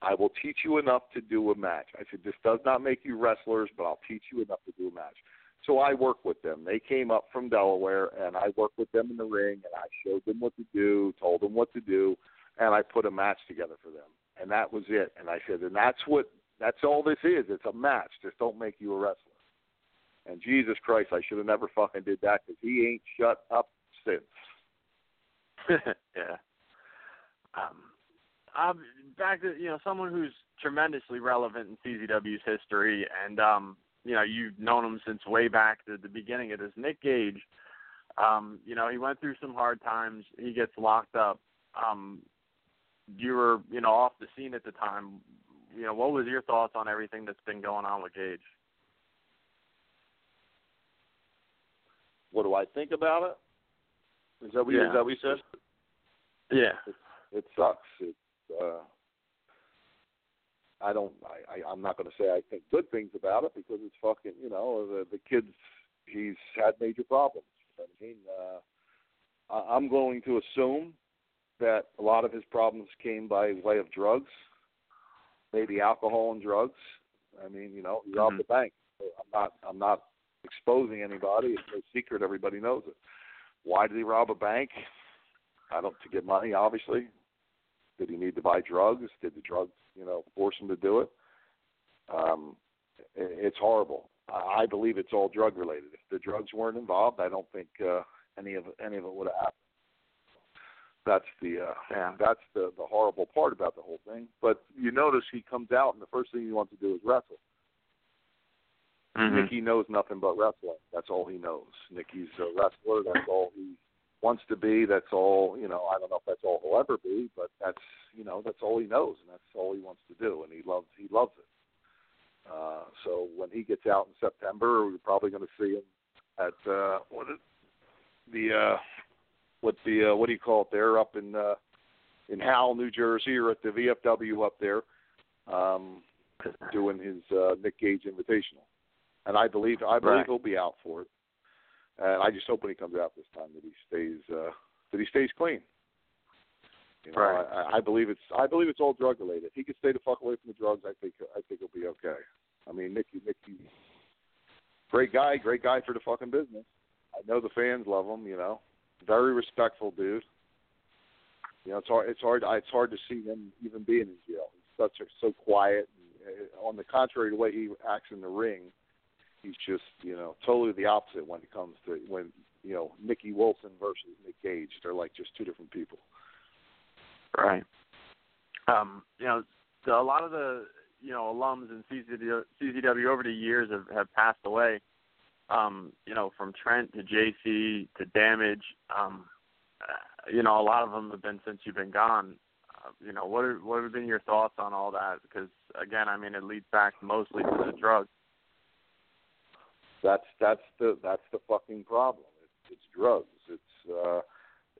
I will teach you enough to do a match. I said, this does not make you wrestlers, but I'll teach you enough to do a match. So I worked with them. They came up from Delaware, and I worked with them in the ring, and I showed them what to do, told them what to do, and I put a match together for them. And that was it. And I said, and that's what that's all this is. It's a match. Just don't make you a wrestler. And Jesus Christ, I should have never fucking did that because he ain't shut up since. yeah. Um, um, back to you know someone who's tremendously relevant in CZW's history, and um, you know you've known him since way back to the beginning of this. Nick Gage, um, you know he went through some hard times. He gets locked up. Um, you were you know off the scene at the time. You know what was your thoughts on everything that's been going on with Gage? What do I think about it? Is that what, Yeah. is that what you said? Yeah. It, it sucks. It, uh, I don't. I, I I'm not going to say I think good things about it because it's fucking. You know, the the kid's he's had major problems. I mean, uh, I, I'm going to assume that a lot of his problems came by way of drugs, maybe alcohol and drugs. I mean, you know, he robbed Mhm. the bank. I'm not. I'm not exposing anybody. It's no secret. Everybody knows it. Why did he rob a bank? I don't to get money, obviously. Did he need to buy drugs? Did the drugs, you know, force him to do it? Um, it's horrible. I believe it's all drug related. If the drugs weren't involved, I don't think uh, any of any of it would have happened. That's the uh, Yeah. that's the the horrible part about the whole thing. But you notice he comes out and the first thing he wants to do is wrestle. Mhm. Nicky knows nothing but wrestling. That's all he knows. Nicky's a wrestler. That's all he wants to be. That's all you know. I don't know if that's all he'll ever be, but that's you know that's all he knows, and that's all he wants to do, and he loves he loves it. Uh, so when he gets out in September, we're probably going to see him at uh, what is the uh, what the uh, what do you call it there up in uh, in Howell, New Jersey, or at the VFW up there, um, doing his uh, Nick Gage Invitational and I believe I believe Right. he'll be out for it. And I just hope when he comes out this time that he stays uh, that he stays clean. You know, Right. I, I believe it's I believe it's all drug related. If he could stay the fuck away from the drugs, I think I think he'll be okay. I mean, Nicky Nicky, great guy, great guy for the fucking business. I know the fans love him. You know, very respectful dude. You know, it's hard. It's hard. It's hard to see him even being in jail. He's such a so quiet. And, uh, on the contrary, the way he acts in the ring, he's just you know totally the opposite when it comes to when you know Nicky Wilson versus Nick Gage. They're like just two different people. Right. Um, you know, the, a lot of the you know alums in CZW, CZW over the years have, have passed away. Um, you know, from Trent to JC to Damage. Um, uh, you know, a lot of them have been since you've been gone. Uh, you know, what are, what have been your thoughts on all that? Because again, I mean, it leads back mostly to the drugs. That's that's the that's the fucking problem. It's, it's drugs. It's uh,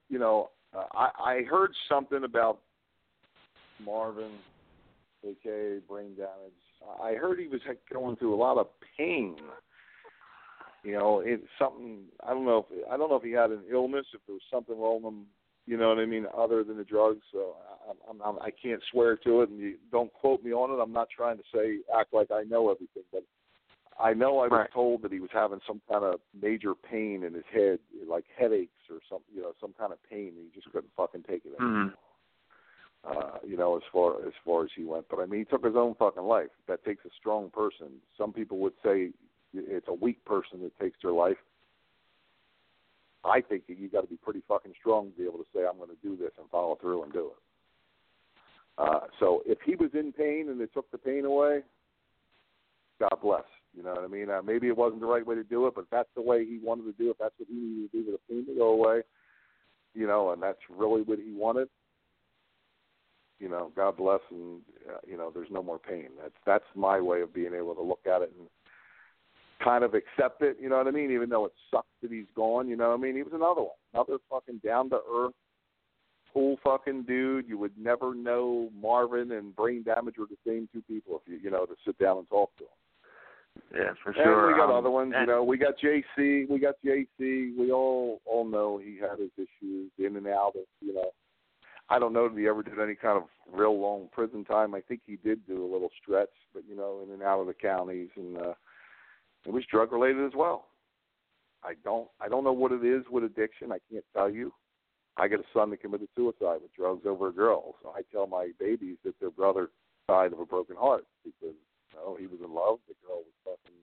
you know I I heard something about Marvin, aka brain damage. I heard he was going through a lot of pain. You know, it's something I don't know if I don't know if he had an illness, if there was something wrong with him. You know what I mean, other than the drugs. So I, I'm, I'm I can't swear to it, and you don't quote me on it. I'm not trying to say act like I know everything, but I know I was Right. told that he was having some kind of major pain in his head, like headaches or some, you know, some kind of pain. And he just couldn't fucking take it anymore. Mm-hmm. Uh, you know, as far as far as he went. But I mean, he took his own fucking life. That takes a strong person. Some people would say it's a weak person that takes their life. I think that you got to be pretty fucking strong to be able to say, "I'm going to do this" and follow through and do it. Uh, so if he was in pain and it took the pain away, God bless. You know what I mean? Uh, maybe it wasn't the right way to do it, but if that's the way he wanted to do it. That's what he needed to do for the pain to go away. You know, and that's really what he wanted. You know, God bless, and uh, you know, there's no more pain. That's that's my way of being able to look at it and kind of accept it. You know what I mean? Even though it sucks that he's gone. You know what I mean? He was another one, another fucking down to earth, cool fucking dude. You would never know Marvin and Brain Damage were the same two people if you you know to sit down and talk to him. Yeah, for sure. And we got Um, other ones, you know. We got JC. We got JC. We all all know he had his issues in and out of, you know. I don't know if he ever did any kind of real long prison time. I think he did do a little stretch, but you know, in and out of the counties, and uh, it was drug related as well. I don't I don't know what it is with addiction. I can't tell you. I got a son that committed suicide with drugs over a girl, so I tell my babies that their brother died of a broken heart because know he was in love. The girl was fucking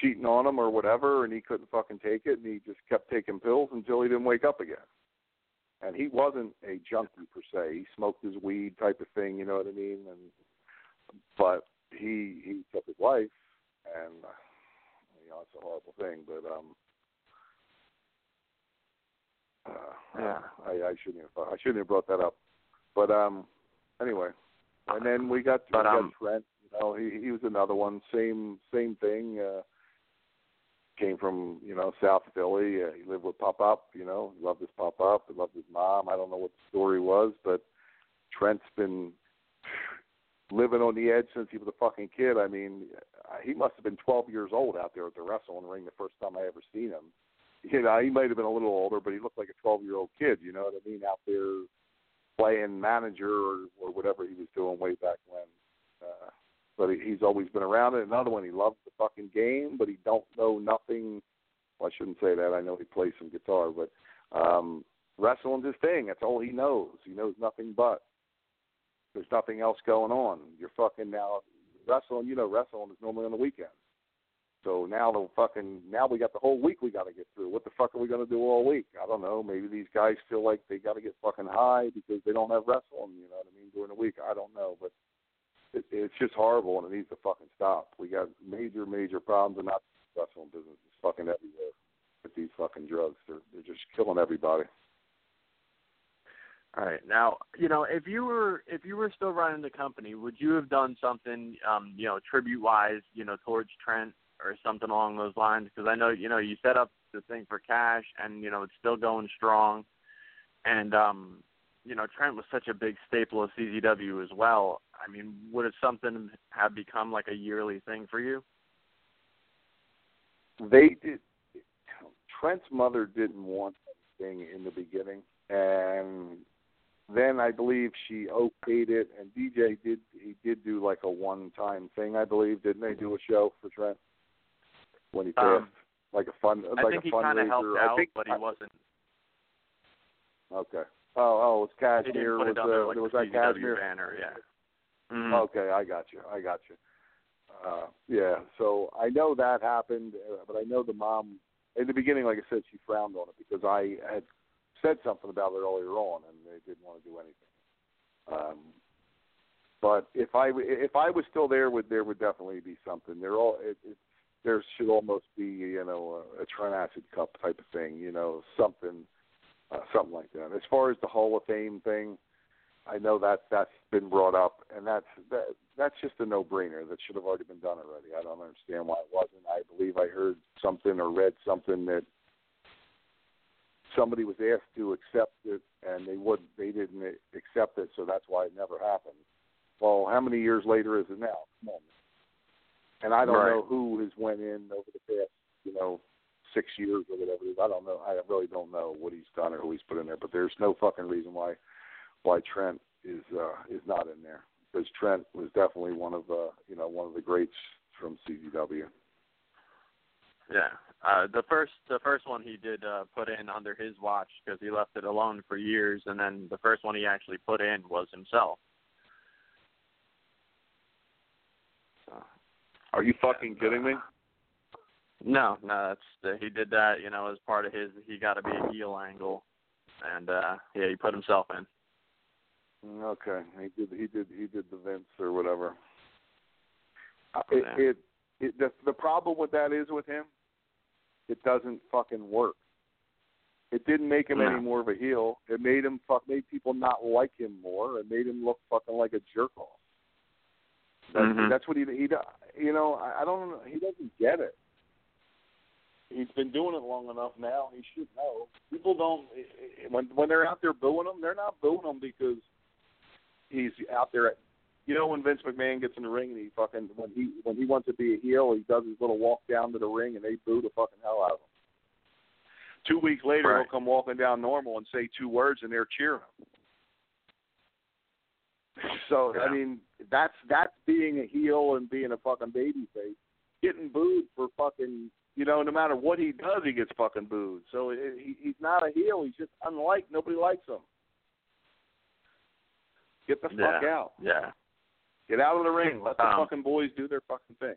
cheating on him or whatever, and he couldn't fucking take it, and he just kept taking pills until he didn't wake up again. And he wasn't a junkie per se. He smoked his weed type of thing, you know what I mean? And but he he took his life, and uh, you know it's a horrible thing. But um, uh, Yeah. I, I shouldn't have I shouldn't have brought that up. But um, anyway, and then we got But, we got um, Trent. Know, he he was another one. Same same thing. Uh, came from you know South Philly. Uh, he lived with Pop Up. You know, he loved his Pop Up. He loved his mom. I don't know what the story was, but Trent's been living on the edge since he was a fucking kid. I mean, uh, he must have been 12 years old out there at the wrestling ring the first time I ever seen him. You know, he might have been a little older, but he looked like a 12 year old kid. You know what I mean? Out there playing manager or, or whatever he was doing way back when. Uh, but he, he's always been around it. Another one, he loves the fucking game, but he don't know nothing. Well, I shouldn't say that. I know he plays some guitar, but um, wrestling's his thing. That's all he knows. He knows nothing but. There's nothing else going on. You're fucking now wrestling. You know, wrestling is normally on the weekend. So now the fucking now we got the whole week we got to get through. What the fuck are we gonna do all week? I don't know. Maybe these guys feel like they got to get fucking high because they don't have wrestling. You know what I mean? During the week, I don't know, but it, it's just horrible and it needs to fucking stop. We got major, major problems, and not the wrestling business. It's fucking everywhere with these fucking drugs. They're they're just killing everybody. All right. Now, you know, if you were if you were still running the company, would you have done something, um, you know, tribute wise, you know, towards Trent or something along those lines? Because I know, you know, you set up the thing for cash, and you know, it's still going strong. And um, you know, Trent was such a big staple of CZW as well. I mean, would it something have become like a yearly thing for you? They did. Trent's mother didn't want anything in the beginning, and then I believe she okayed it, and DJ did he did do like a one time thing, I believe, didn't they do a show for Trent when he passed, Um, like a fun, I like think a he kind of fundraiser. helped I out, think, but he wasn't. Okay. Oh, oh, it was Kashmere. was uh, like there was that Kashmere banner, yeah. Mhm. Okay, I got you. I got you. Uh, yeah, so I know that happened, uh, but I know the mom in the beginning, like I said, she frowned on it because I had said something about it earlier on, and they didn't want to do anything. Um, but if I if I was still there, would there would definitely be something. There all it, it there should almost be you know a, a Trent Acid Cup type of thing, you know something uh, something like that. As far as the Hall of Fame thing, I know that that's been brought up, and that's that, that's just a no-brainer. That should have already been done already. I don't understand why it wasn't. I believe I heard something or read something that somebody was asked to accept it, and they would they didn't accept it, so that's why it never happened. Well, how many years later is it now? Come on. And I don't Right. know who has went in over the past, you know, six years or whatever. I don't know. I really don't know what he's done or who he's put in there. But there's no fucking reason why why Trent is uh, is not in there because Trent was definitely one of uh, you know one of the greats from CZW. Yeah. Uh, the first the first one he did uh, put in under his watch because he left it alone for years, and then the first one he actually put in was himself. So, Are you fucking kidding me? no, no, that's the, he did that. You know, as part of his he got to be a heel angle, and uh yeah, he put himself in. Okay, he did. He did. He did the Vince or whatever. Uh, It, it, it the the problem with that is with him, it doesn't fucking work. It didn't make him No. any more of a heel. It made him fuck made people not like him more. It made him look fucking like a jerk off. That's, Mhm. that's what he he you know I, I don't know he doesn't get it. He's been doing it long enough now. He should know. People don't when when they're out there booing him, they're not booing him because he's out there You know when Vince McMahon gets in the ring and he fucking when he when he wants to be a heel, he does his little walk down to the ring and they boo the fucking hell out of him. Two weeks later, Right. he'll come walking down normal and say two words, and they're cheering him. So I mean, that's that's being a heel and being a fucking baby face. Getting booed for fucking, you know, no matter what he does, he gets fucking booed. So it, he, he's not a heel. He's just unliked. Nobody likes him. Get the fuck Yeah. out. Yeah. Get out of the ring. Let the Um, fucking boys do their fucking thing.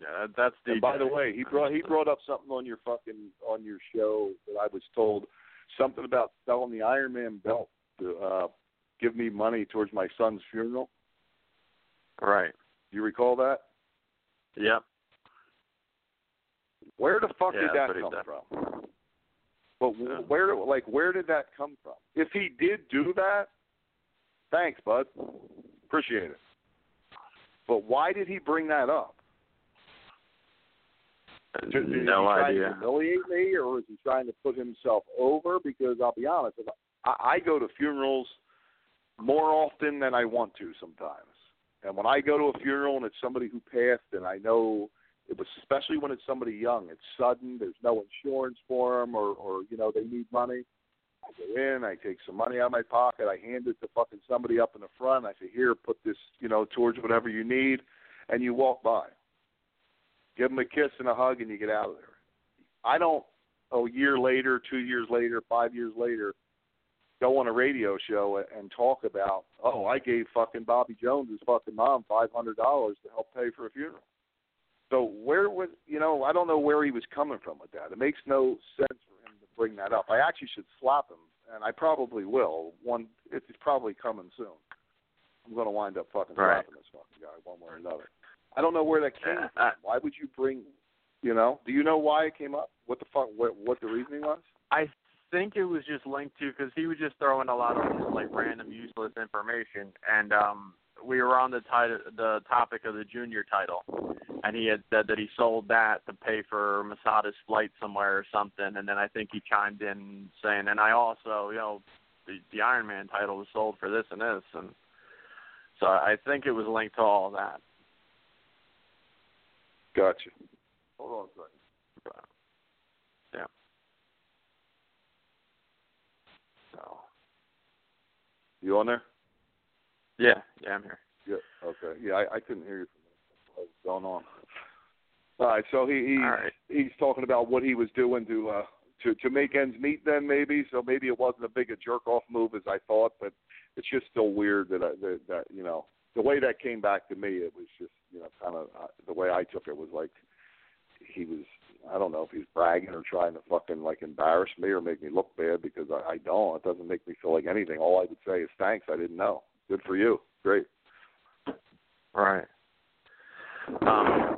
Yeah, that's the. And by the way, he brought he brought up something on your fucking on your show that I was told something about selling the Iron Man belt to uh give me money towards my son's funeral. Right. Do you recall that? Yep. Where the fuck Yeah, did that come from? But Yeah. where like where did that come from? If he did do that, thanks, bud. Appreciate it. But why did he bring that up? Is, is no he trying idea. to humiliate me, or is he trying to put himself over? Because I'll be honest, if I, I go to funerals more often than I want to sometimes. And when I go to a funeral and it's somebody who passed, and I know it was especially when it's somebody young, it's sudden. There's no insurance for them, or or you know they need money. I go in, I take some money out of my pocket, I hand it to fucking somebody up in the front. I say, "Here, put this, you know, towards whatever you need," and you walk by give them a kiss and a hug, and you get out of there. I don't. A year later, two years later, five years later, go on a radio show and talk about, oh, I gave fucking Bobby Jones's fucking mom five hundred dollars to help pay for a funeral. So where was you know I don't know where he was coming from with that. It makes no sense for him to bring that up. I actually should slap him, and I probably will. One, it's probably coming soon. I'm going to wind up fucking Right. slapping this fucking guy one way or another. I don't know where that came Yeah, from. Why would you bring? You know, do you know why it came up? What the fuck? What, what the reasoning was? I think it was just linked to because he was just throwing a lot of just like random useless information, and um, we were on the title, the topic of the junior title, and he had said that he sold that to pay for Masada's flight somewhere or something, and then I think he chimed in saying, and I also, you know, the, the Iron Man title was sold for this and this, and so I think it was linked to all that. Gotcha. Hold on a second. Yeah. So You on there? Yeah, yeah, I'm here. Yeah. Okay. Yeah, I, I couldn't hear you minute. What was going on? All right. So he he All right. he's talking about what he was doing to uh to to make ends meet. Then maybe so maybe it wasn't a big a jerk off move as I thought, but it's just still weird that I, that, that you know the way that came back to me. It was just you know kind of uh, the way I took it was like he was I don't know if he's bragging or trying to fucking like embarrass me or make me look bad because I, I don't. It doesn't make me feel like anything. All I would say is thanks. I didn't know. Good for you. Great. Right. Um.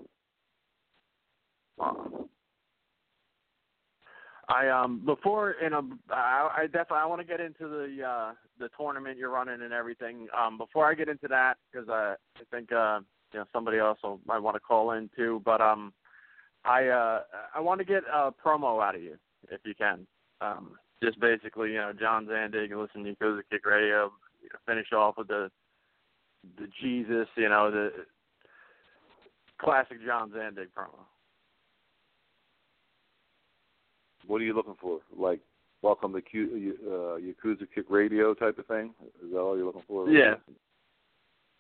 I um before in a I, I definitely I want to get into the uh the tournament you're running and everything. Um before I get into that because I I think uh you know somebody else will, might want to call in too. But um I uh I want to get a promo out of you if you can. Um just basically you know John Zandig listen to Kick Radio. You know, finish off with the the Jesus, you know, the classic John Zandig promo. What are you looking for? Like, welcome to Q, uh, Yakuza Kick Radio type of thing? Is that all you're looking for? Yeah.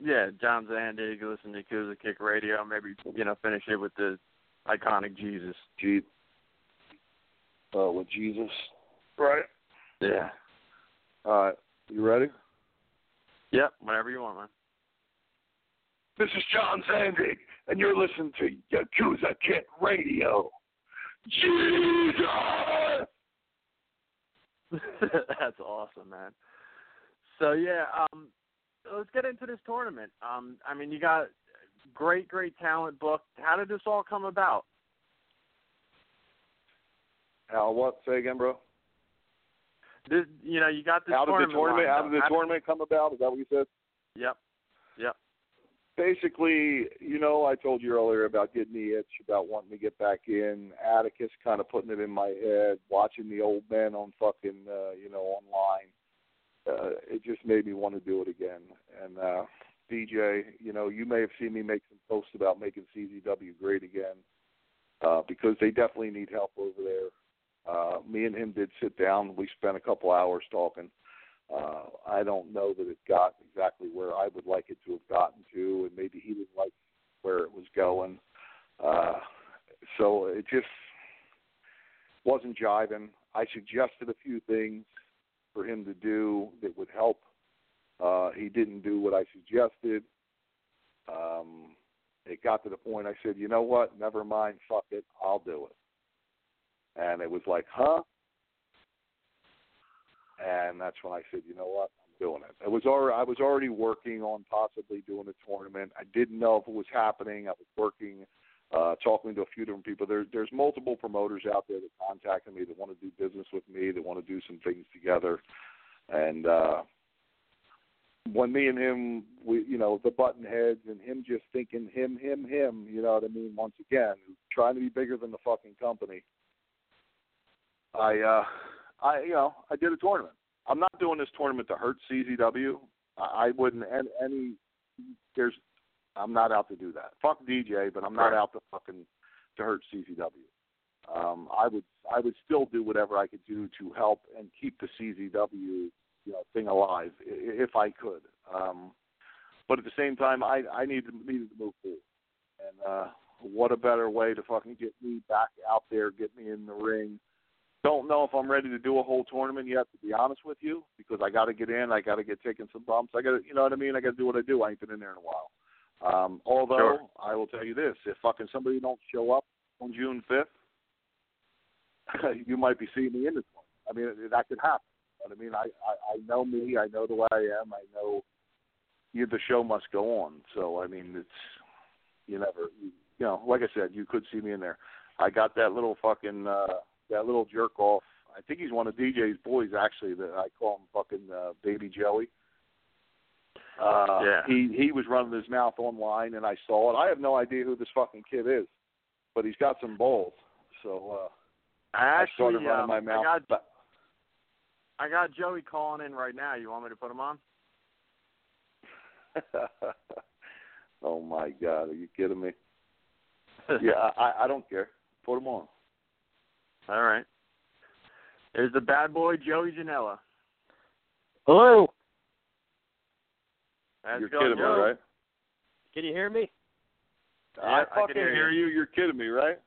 Yeah, John Zandig, listen to Yakuza Kick Radio, maybe, you know, finish it with the iconic Jesus. G. Uh, with Jesus. Right. Yeah. All right. You ready? Yep, whatever you want, man. This is John Zandig, and you're listening to Yakuza Kick Radio. Jesus! That's awesome, man. So yeah, um let's get into this tournament. Um I mean you got great, great talent booked. How did this all come about? How what? Say again, bro. This you know, you got this How did the tournament. tournament? How did the tournament come about? Is that what you said? Yep. Yep. basically, you know, I told you earlier about getting the itch, about wanting to get back in. Atticus kind of putting it in my head, watching the old men on fucking, uh, you know, online. uh, it just made me want to do it again. And uh, DJ, you know, you may have seen me make some posts about making CZW great again uh, because they definitely need help over there. Uh, me and him did sit down. We spent a couple hours talking. Uh, I don't know that it got exactly where I would like it to have gotten to, and maybe he didn't like where it was going. Uh, so it just wasn't jiving. I suggested a few things for him to do that would help. Uh, he didn't do what I suggested. Um, it got to the point I said, you know what? Never mind. Fuck it. I'll do it. And it was like, huh? And that's when I said, you know what? I'm doing it. It was already, I was already working on possibly doing a tournament. I didn't know if it was happening. I was working uh, talking to a few different people. There's there's multiple promoters out there that contacted me that want to do business with me, that want to do some things together, and uh, when me and him, we you know the button heads and him just thinking him him him, you know what I mean? Once again, trying to be bigger than the fucking company. I uh, I you know I did a tournament. I'm not doing this tournament to hurt CZW. I, I wouldn't any, any there's I'm not out to do that. Fuck DJ, but I'm not out to fucking to hurt CZW. Um, I would I would still do whatever I could do to help and keep the CZW you know thing alive if I could. Um, but at the same time, I I needed needed to move forward. And uh, what a better way to fucking get me back out there, get me in the ring. Don't know if I'm ready to do a whole tournament yet, to be honest with you, because I got to get in. I got to get taking some bumps. I got to, you know what I mean. I got to do what I do. I ain't been in there in a while. Um, although Sure. I will tell you this: if fucking somebody don't show up on June fifth, you might be seeing me in this one. I mean, that could happen. But I mean, I, I I know me. I know the way I am. I know you, the show must go on. So I mean, it's you never you, you know, like I said, you could see me in there. I got that little fucking uh, that little jerk off. I think he's one of DJ's boys actually. That I call him fucking uh, Baby Joey. Uh, Yeah. He he was running his mouth online, and I saw it. I have no idea who this fucking kid is, but he's got some balls. So uh, I I started running um, my mouth. I got ba- I got Joey calling in right now. You want me to put him on? oh my God, are you kidding me? yeah, I, I don't care. Put him on. All right. There's the bad boy Joey Janela. Hello. How's You're it going, kidding me, right? Can you hear me? Yeah, I I fucking can hear you. You're kidding me, right?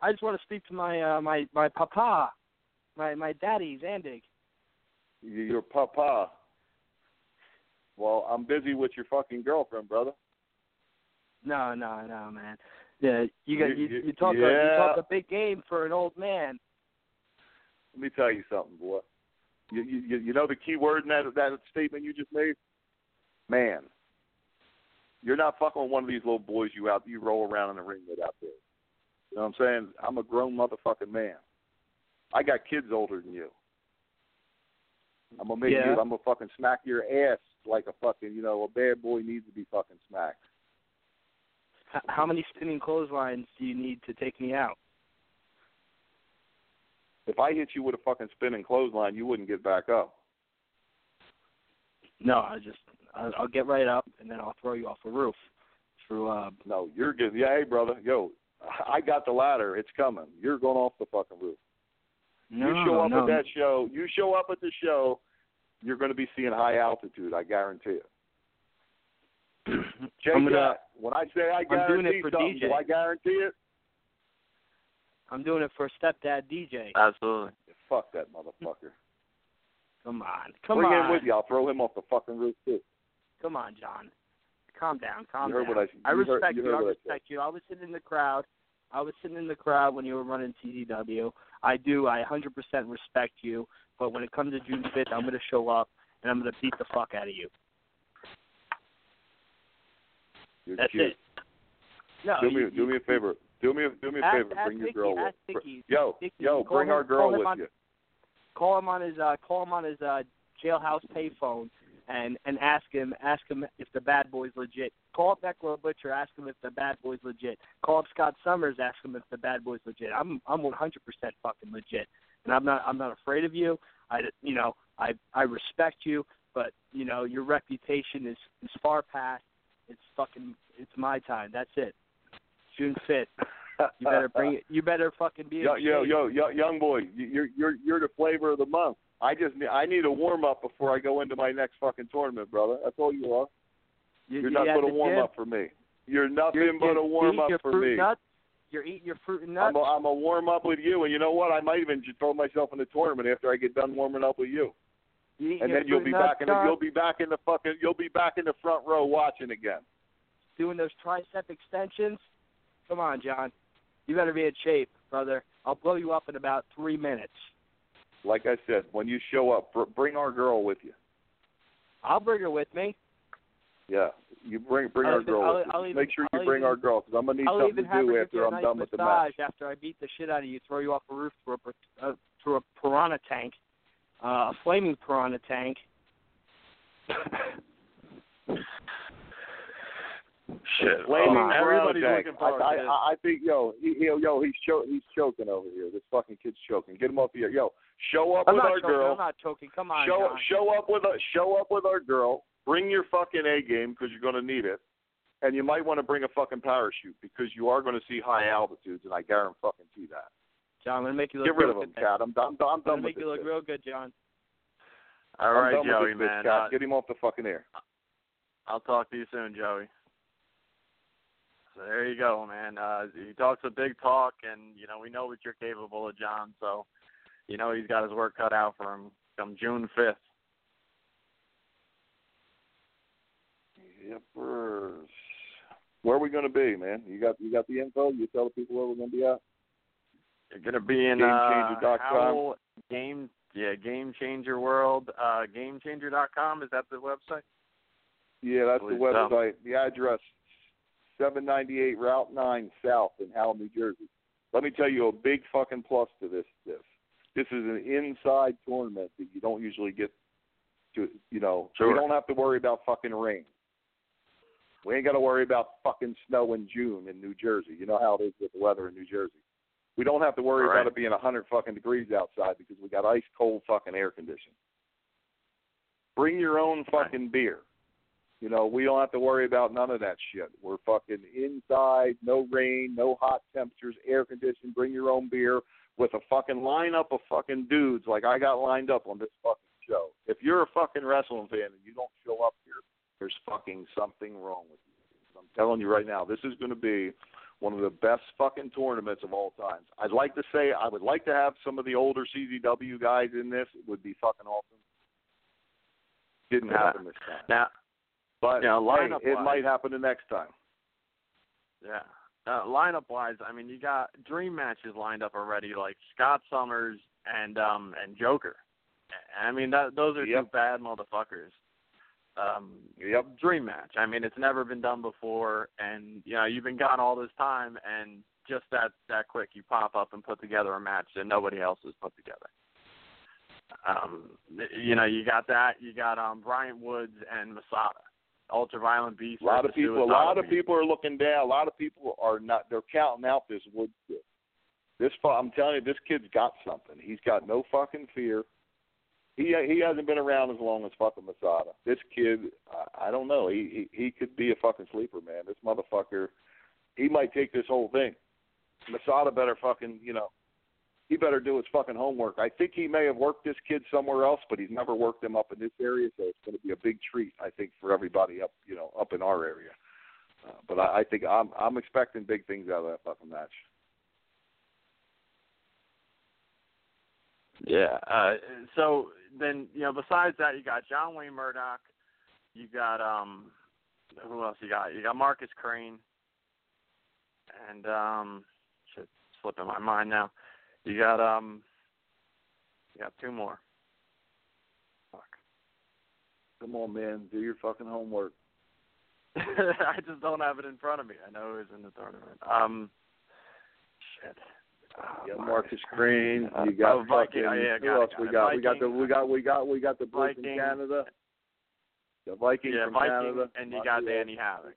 I just want to speak to my uh, my my papa, my my daddy Zandig. Your papa. Well, I'm busy with your fucking girlfriend, brother. No, no, no, man. Yeah, you got You- you, you- talk a, you talk a big game for an old man. Let me tell you something, boy. You you you know the key word in that that statement you just made? Man. You're not fucking with one of these little boys you out you roll around in the ring with out there. You know what I'm saying? I'm a grown motherfucking man. I got kids older than you. I'm gonna make Yeah. you I'm gonna fucking smack your ass like a fucking you know, a bad boy needs to be fucking smacked. H- how many spinning clotheslines do you need to take me out? If I hit you with a fucking spinning clothesline, you wouldn't get back up. No, I just I'll, I'll get right up and then I'll throw you off a roof through uh No, you're good. Yeah, hey brother, yo, I got the ladder. It's coming. You're going off the fucking roof. no you show up no at that show. You show up at the show. You're going to be seeing high altitude. I guarantee it. Jake, I'm gonna- uh, when I say I I'm doing guarantee it for something, DJ. do I guarantee it? I'm doing it for stepdad DJ. Absolutely. Fuck that motherfucker. Come on, come Bring on, him with you. I'll throw him off the fucking roof too. come on, John. Calm down, calm You heard down. what I- I you heard- respect you you. heard I what I said. respect you. I was sitting in the crowd. I was sitting in the crowd when you were running TDW. I do. I 100% respect you. But when it comes to June 5th, I'm going to show up and I'm going to beat the fuck out of you. You're That's cute. it. No, Do you, me, do me a favor. Do me, a do me a Ask- favor. ask Bring your girl ask with. Vicky. Yo, Vicky, yo, bring him- our girl with on- you. Call him on his uh, call him on his uh, jailhouse payphone and and ask him ask him if the bad boy's legit. Call up Eckler Butcher, ask him if the bad boy's legit. Call up Scott Summers, ask him if the bad boy's legit. I'm I'm 100% fucking legit, and I'm not I'm not afraid of you. I you know I I respect you, but you know your reputation is is far past. It's fucking. It's my time. That's it. June fifth. You better bring it. You better fucking be. Yo, yo, yo, yo, young boy, you- you're you're you're the flavor of the month. I just need, I need a warm up before I go into my next fucking tournament, brother. That's all you are. You, You're you not at but a warm up for me. You're nothing You're, but you're a warm up for me. Nuts. You're eating your fruit and nuts. I'm a, I'm a warm up with you, and you know what? I might even just throw myself in the tournament after I get done warming up with you, You and then you'll be back in the, you'll be back in the fucking you'll be back in the front row watching again. doing those tricep extensions. Come on, John. You better be in shape, brother. I'll blow you up in about three minutes. Like I said, when you show up, br- bring our girl with you. I'll bring her with me. Yeah, you bring bring I'll our even- girl I'll- with you. I'll even- Make sure you I'll bring even- our girl because I'm gonna need I'll something to do after I'm nice done with the massage match. after I beat the shit out of you, throw you off a roof through a uh, through a piranha tank, uh, a flaming piranha tank. Shit. Flaming Come on. Everybody's Piranha looking Tank. I, I. I I think yo, he, he, yo, he's cho- he's choking over here. This fucking kid's choking. Get him up here. Yo, show up I'm with not our choking. girl. I'm not choking. Come on, show John. show up with a show up with our girl. Bring your fucking A game because you're going to need it, and you might want to bring a fucking parachute because you are going to see high altitudes, and I guarantee fucking see that. John, I'm gonna make you look real good. Get rid of him, good. Cat. I'm done. I'm, done- I'm I'm done with make this. you look shit. real good, John. All I'm right, Joey, with this bitch, man. Uh, Get him off the fucking air. I'll talk to you soon, Joey. So there you go, man. Uh, he talks a big talk, and you know we know what you're capable of, John. So, you know he's got his work cut out for him come June fifth. Yippers. Where are we going to be, man? You got you got the info. You tell the people where we're going to be at. You're gonna be in uh, GameChanger.com. Howell Game, yeah, Game Changer World. Uh, GameChanger.com is that the website? Yeah, that's the website. The address, 798 Route 9 South in Howell, New Jersey. Let me tell you a big fucking plus to this. This this is an inside tournament that you don't usually get to. You know, Sure. we don't have to worry about fucking rain. We ain't got to worry about fucking snow in June in New Jersey. You know how it is with the weather in New Jersey. We don't have to worry Right. about it being a hundred fucking degrees outside because we got ice cold fucking air conditioning. Bring your own fucking beer. You know, we don't have to worry about none of that shit. We're fucking inside, no rain, no hot temperatures, air conditioned. Bring your own beer with a fucking lineup of fucking dudes like I got lined up on this fucking show. If you're a fucking wrestling fan and you don't show up here, there's fucking something wrong with you. I'm telling you right now, this is going to be one of the best fucking tournaments of all time. I'd like to say I would like to have some of the older CZW guys in this. It would be fucking awesome. Didn't Yeah. happen this time. Now, But Yeah, hey, lineup it might happen the next time. yeah. Uh, lineup wise, I mean, you got dream matches lined up already, like Scott Summers and um and Joker. I mean, that those are two bad motherfuckers. Um, Yep. dream match. I mean, it's never been done before, and you know, you've been gone all this time, and just that that quick, you pop up and put together a match that nobody else has put together. Um, you know, you got that. You got um Bryant Woods and Masada, Ultraviolent Beast. A lot of people, a lot of people are looking down. A lot of people are not. They're counting out this Woods. This, I'm telling you, this kid's got something. He's got no fucking fear. He he hasn't been around as long as fucking Masada. This kid, I, I don't know. He, he he could be a fucking sleeper, man. This motherfucker, he might take this whole thing. Masada better fucking, you know, he better do his fucking homework. I think he may have worked this kid somewhere else, but he's never worked him up in this area, so it's going to be a big treat, I think, for everybody up, you know, up in our area. Uh, but I, I think I'm I'm expecting big things out of that fucking match. Yeah. Uh, so then, you know, besides that, you got John Wayne Murdoch. You got um, who else you got? You got Marcus Crane. And um, shit, slipping my mind now. You got um, you got two more. Fuck. Come on, man, do your fucking homework. I just don't have it in front of me. I know who's in the tournament. Um, shit. You Uh, got Marcus Crane. Uh, You got oh, Viking. fucking. Oh, yeah, who else we got? We got the we got we got we got the boys from Canada. The Viking yeah, from Viking, Canada. and you got Danny Havoc.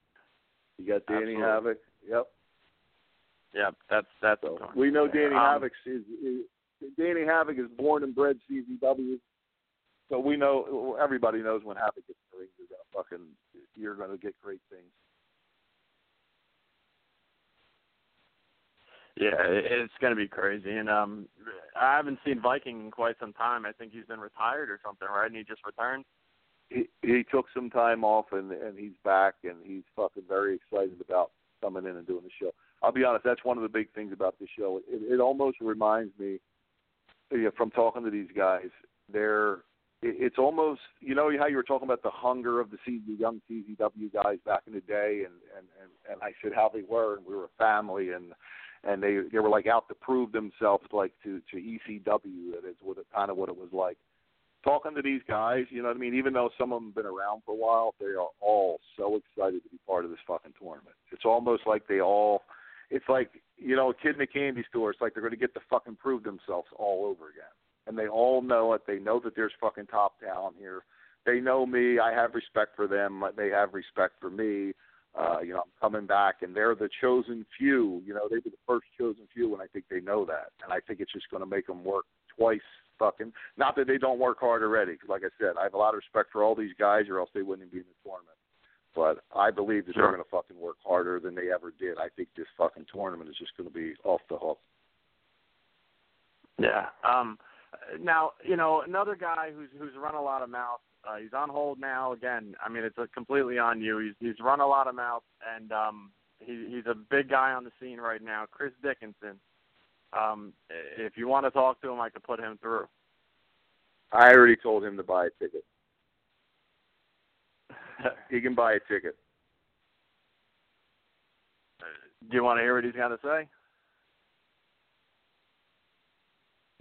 You got Danny Absolutely. Havoc. Yep. Yep, that's that's. So we know. Danny um, Havoc is, is Danny Havoc is born and bred CZW. So we know everybody knows when Havoc gets in the ring, you're gonna fucking you're gonna get great things. Yeah, it's going to be crazy. And um I haven't seen Viking in quite some time. I think he's been retired or something, right? And he just returned. He he took some time off and and he's back and he's fucking very excited about coming in and doing the show. I'll be honest, that's one of the big things about this show. It, it almost reminds me you from talking to these guys. They're it, it's almost you know how you were talking about the hunger of the C, the young CZW guys back in the day, and and and, and I said how they were, and we were a family, and and they they were like out to prove themselves like to to ECW. That is what it, kind of what it was like. Talking to these guys, you know what I mean. Even though some of them have been around for a while, they are all so excited to be part of this fucking tournament. It's almost like they all. It's like you know, a kid in a candy store. It's like they're going to get to fucking prove themselves all over again. And they all know it. They know that there's fucking top talent here. They know me. I have respect for them. They have respect for me. Uh, you know, I'm coming back, and they're the chosen few. You know, they were the first chosen few, and I think they know that. And I think it's just going to make them work twice fucking. Not that they don't work hard already, because like I said, I have a lot of respect for all these guys, or else they wouldn't be in the tournament. But I believe that Sure. they're going to fucking work harder than they ever did. I think this fucking tournament is just going to be off the hook. Yeah. Um now, you know, another guy who's who's run a lot of mouth. Uh, he's on hold now. Again, I mean, it's uh completely on you. He's he's run a lot of mouth, and um, he he's a big guy on the scene right now. Chris Dickinson. Um, if you want to talk to him, I could put him through. I already told him to buy a ticket. He can buy a ticket. Do you want to hear what he's got to say?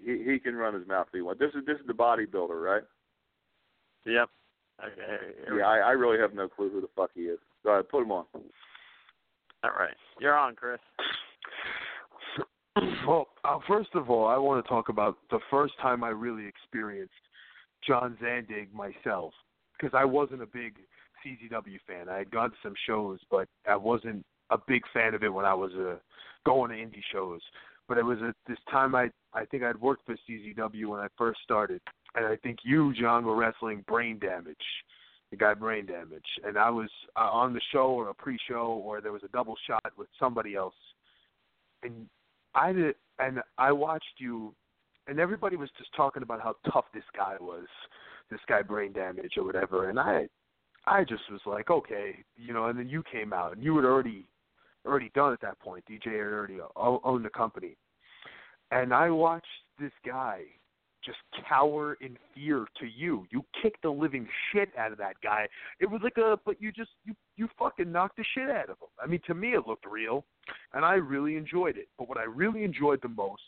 He he can run his mouth if he wants. This is this is the bodybuilder, right? Yep. Okay. Yeah, I, I really have no clue who the fuck he is. Go ahead, put him on. All right. You're on, Chris. Well, uh, first of all, I want to talk about the first time I really experienced John Zandig myself, because I wasn't a big CZW fan. I had gone to some shows, but I wasn't a big fan of it when I was uh, going to indie shows. But it was at this time I I think I'd worked for CZW when I first started, and I think you, John, were wrestling Brain Damage, the guy Brain Damage, and I was uh, on the show or a pre-show or there was a double shot with somebody else, and I did, and I watched you, and everybody was just talking about how tough this guy was, this guy Brain Damage or whatever, and I, I just was like, okay, you know, and then you came out, and you had already, already done at that point. DJ had already owned the company, and I watched this guy just cower in fear to you. You kicked the living shit out of that guy. It was like a, but you just you you fucking knocked the shit out of him. I mean, to me it looked real, and I really enjoyed it. But what I really enjoyed the most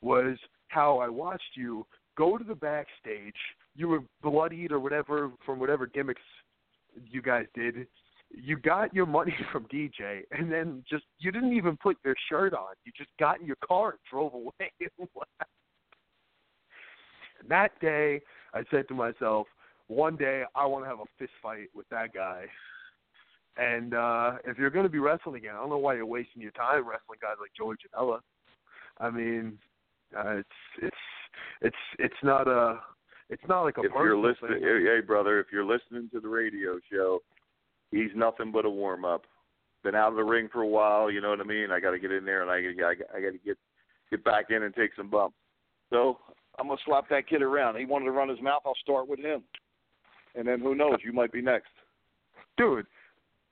was how I watched you go to the backstage. You were bloodied or whatever from whatever gimmicks you guys did. You got your money from DJ, and then just you didn't even put your shirt on. You just got in your car and drove away. And that day, I said to myself, one day I want to have a fist fight with that guy. And uh if you're going to be wrestling again, I don't know why you're wasting your time wrestling guys like Joey Janela. I mean, uh, it's it's it's it's not a it's not like a If you're listening, thing. hey, hey brother, if you're listening to the radio show, he's nothing but a warm up. Been out of the ring for a while, you know what I mean. I got to get in there and I got I got to get get back in and take some bumps. So I'm gonna slap that kid around. He wanted to run his mouth. I'll start with him, and then who knows? You might be next. Dude,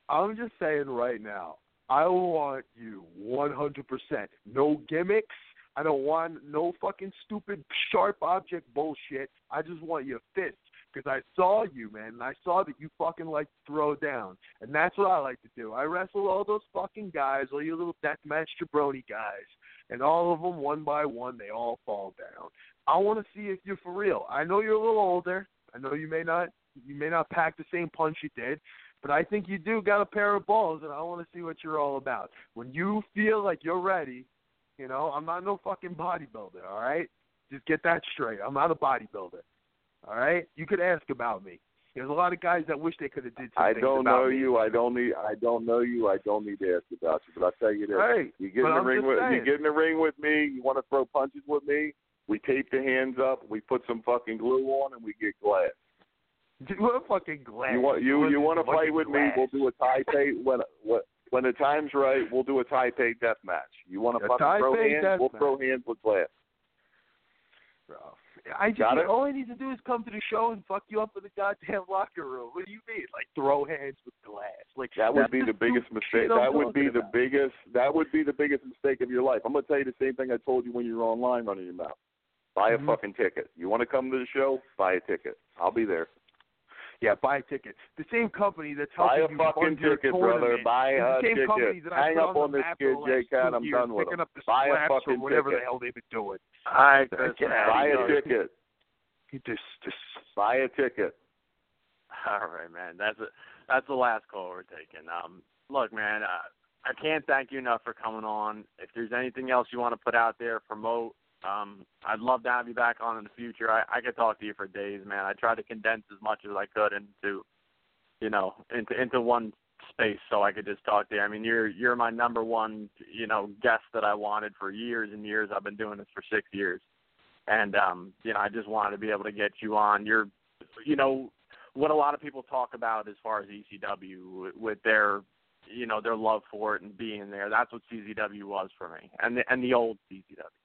I'm just saying right now, I want you 100%. No gimmicks. I don't want no fucking stupid sharp object bullshit. I just want your fist because I saw you, man, and I saw that you fucking like throw down, and that's what I like to do. I wrestle all those fucking guys, all you little deathmatch jabroni guys, and all of them one by one, they all fall down. I want to see if you're for real. I know you're a little older. I know you may not you may not pack the same punch you did, but I think you do got a pair of balls, and I want to see what you're all about. When you feel like you're ready, you know, I'm not no fucking bodybuilder, all right? Just get that straight. I'm not a bodybuilder, all right? You could ask about me. There's a lot of guys that wish they could have did some I don't know me. you. I don't need. I don't know you. I don't need to ask about you. But I'll tell you this: Hey, you get in the I'm ring with saying. you get in the ring with me. You want to throw punches with me? We tape the hands up. We put some fucking glue on, and we get glass. What a fucking glass. You want you you want to fight with me? We'll do a Taipei when when when the time's right. We'll do a Taipei death match. You want to fucking throw hands? We'll match. throw hands with glass. Bro. I just Got it? all I need to do is come to the show and fuck you up in the goddamn locker room. What do you mean? Like throw hands with glass? Like That would be the biggest mistake. That would be talking the about. biggest. That would be the biggest mistake of your life. I'm gonna tell you the same thing I told you when you were online running your mouth. Buy a Mhm. fucking ticket. You want to come to the show? Buy a ticket. I'll be there. Yeah, buy a ticket. The same company that's Buy helping a you fucking fund your ticket, brother. Buy a the same ticket. company that I Hang up on, on this kid, for the last J-Cat. I'm done with picking him. up the Buy a slaps or fucking whatever the hell they've been doing. All right, Chris. Get out Buy here. a ticket. You just, just Buy a ticket. All right, man. That's a, that's the last call we're taking. Um, look, man, uh, I can't thank you enough for coming on. If there's anything else you want to put out there, promote. Um, I'd love to have you back on in the future. I, I could talk to you for days, man. I tried to condense as much as I could into, you know, into into one space so I could just talk to you. I mean, you're you're my number one, you know, guest that I wanted for years and years. I've been doing this for six years, and um, you know, I just wanted to be able to get you on. You're, you know, what a lot of people talk about as far as ECW with their, you know, their love for it and being there. That's what CZW was for me, and the and the old CZW.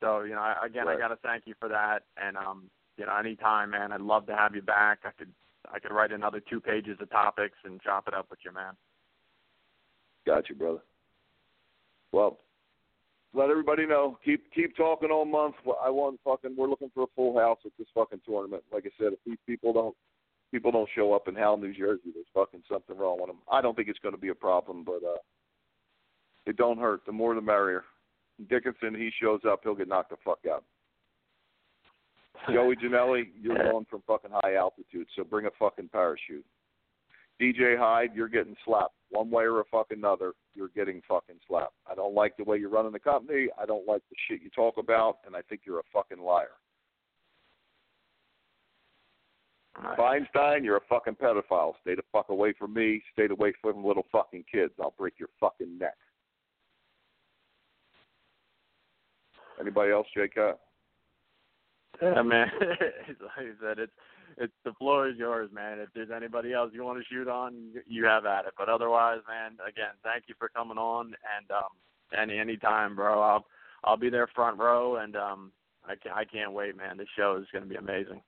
So you know, I, again, Right. I got to thank you for that, and um, you know, anytime, man, I'd love to have you back. I could I could write another two pages of topics and chop it up with you, man. Got you, brother. Well, let everybody know. Keep keep talking all month. I want fucking. We're looking for a full house at this fucking tournament. Like I said, if these people don't people don't show up in Howell, New Jersey, there's fucking something wrong with them. I don't think it's going to be a problem, but uh, it don't hurt. The more the merrier. Dickinson, he shows up, he'll get knocked the fuck out. Joey Janela, you're going from fucking high altitude, so bring a fucking parachute. DJ Hyde, you're getting slapped one way or a fucking another. You're getting fucking slapped. I don't like the way you're running the company. I don't like the shit you talk about, and I think you're a fucking liar. Feinstein, you're a fucking pedophile. Stay the fuck away from me. Stay away from little fucking kids. I'll break your fucking neck. Anybody else, J. Cat? Yeah, man. like I said, it's it's the floor is yours, man. If there's anybody else you want to shoot on, you- you have at it. But otherwise, man, again, thank you for coming on, and um, any any time, bro. I'll I'll be there front row, and um, I can I can't wait, man. This show is going to be amazing.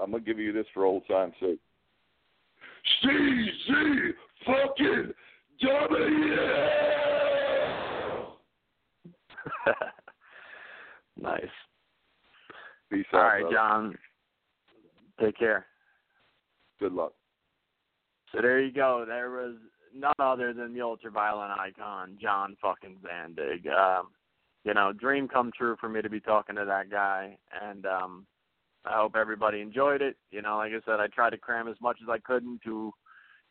I'm gonna give you this for old time's sake. CZ fucking W. nice. Peace All out, brother. John. Take care. Good luck. So there you go. There was none other than the ultraviolent icon, John fucking Zandig. Um, you know, dream come true for me to be talking to that guy, and um, I hope everybody enjoyed it. You know, like I said, I tried to cram as much as I could into,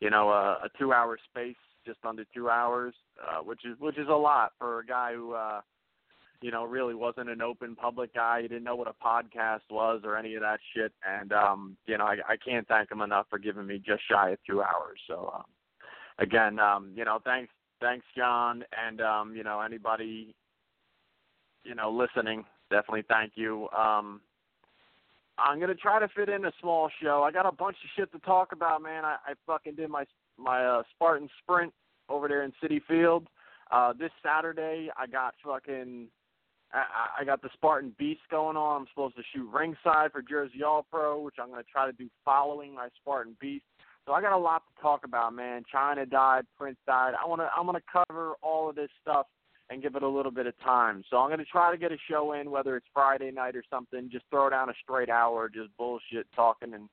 you know, a, a two-hour space, just under two hours, uh, which is which is a lot for a guy who. uh you know, really wasn't an open public guy. He didn't know what a podcast was or any of that shit. And um, you know, I, I can't thank him enough for giving me just shy of two hours. So um, again, um, you know, thanks, thanks, John, and um, you know, anybody, you know, listening, definitely thank you. Um, I'm gonna try to fit in a small show. I got a bunch of shit to talk about, man. I, I fucking did my my uh, Spartan sprint over there in Citi Field. Uh, this Saturday, I got fucking I, I got the Spartan Beast going on. I'm supposed to shoot ringside for Jersey All Pro, which I'm going to try to do following my Spartan Beast. So I got a lot to talk about, man. Chyna died, Prince died. I want to I'm going to cover all of this stuff and give it a little bit of time. So I'm going to try to get a show in, whether it's Friday night or something. Just throw down a straight hour, just bullshit talking and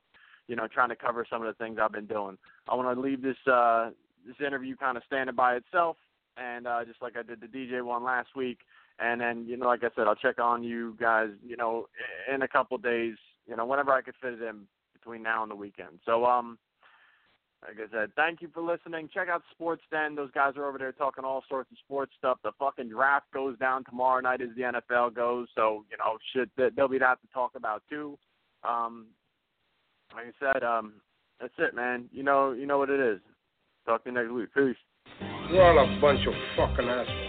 you know trying to cover some of the things I've been doing. I want to leave this uh, this interview kind of standing by itself, and uh, just like I did the DJ one last week. And then, you know, like I said, I'll check on you guys, you know, in a couple days, you know, whenever I could fit it in between now and the weekend. So, um, like I said, thank you for listening. Check out Sports Den. Those guys are over there talking all sorts of sports stuff. The fucking draft goes down tomorrow night as the NFL goes. So, you know, shit, there'll be that to talk about too. Um, like I said, um, that's it, man. You know, you know what it is. Talk to you next week. Peace. You're all a bunch of fucking assholes.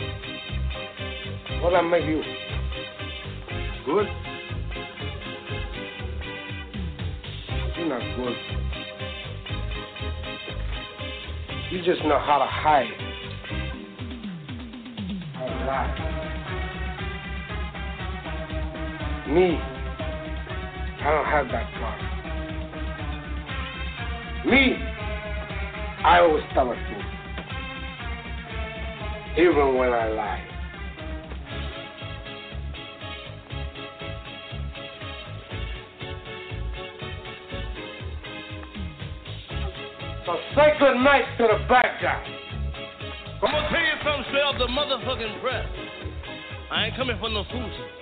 what I make you? Good? You're not good. You just know how to hide. How to lie. Me, I don't have that problem. Me, I always tell the truth. Even when I lie. So say good night to the guy. I'm gonna tell you something straight off the motherfucking press. I ain't coming for no fools.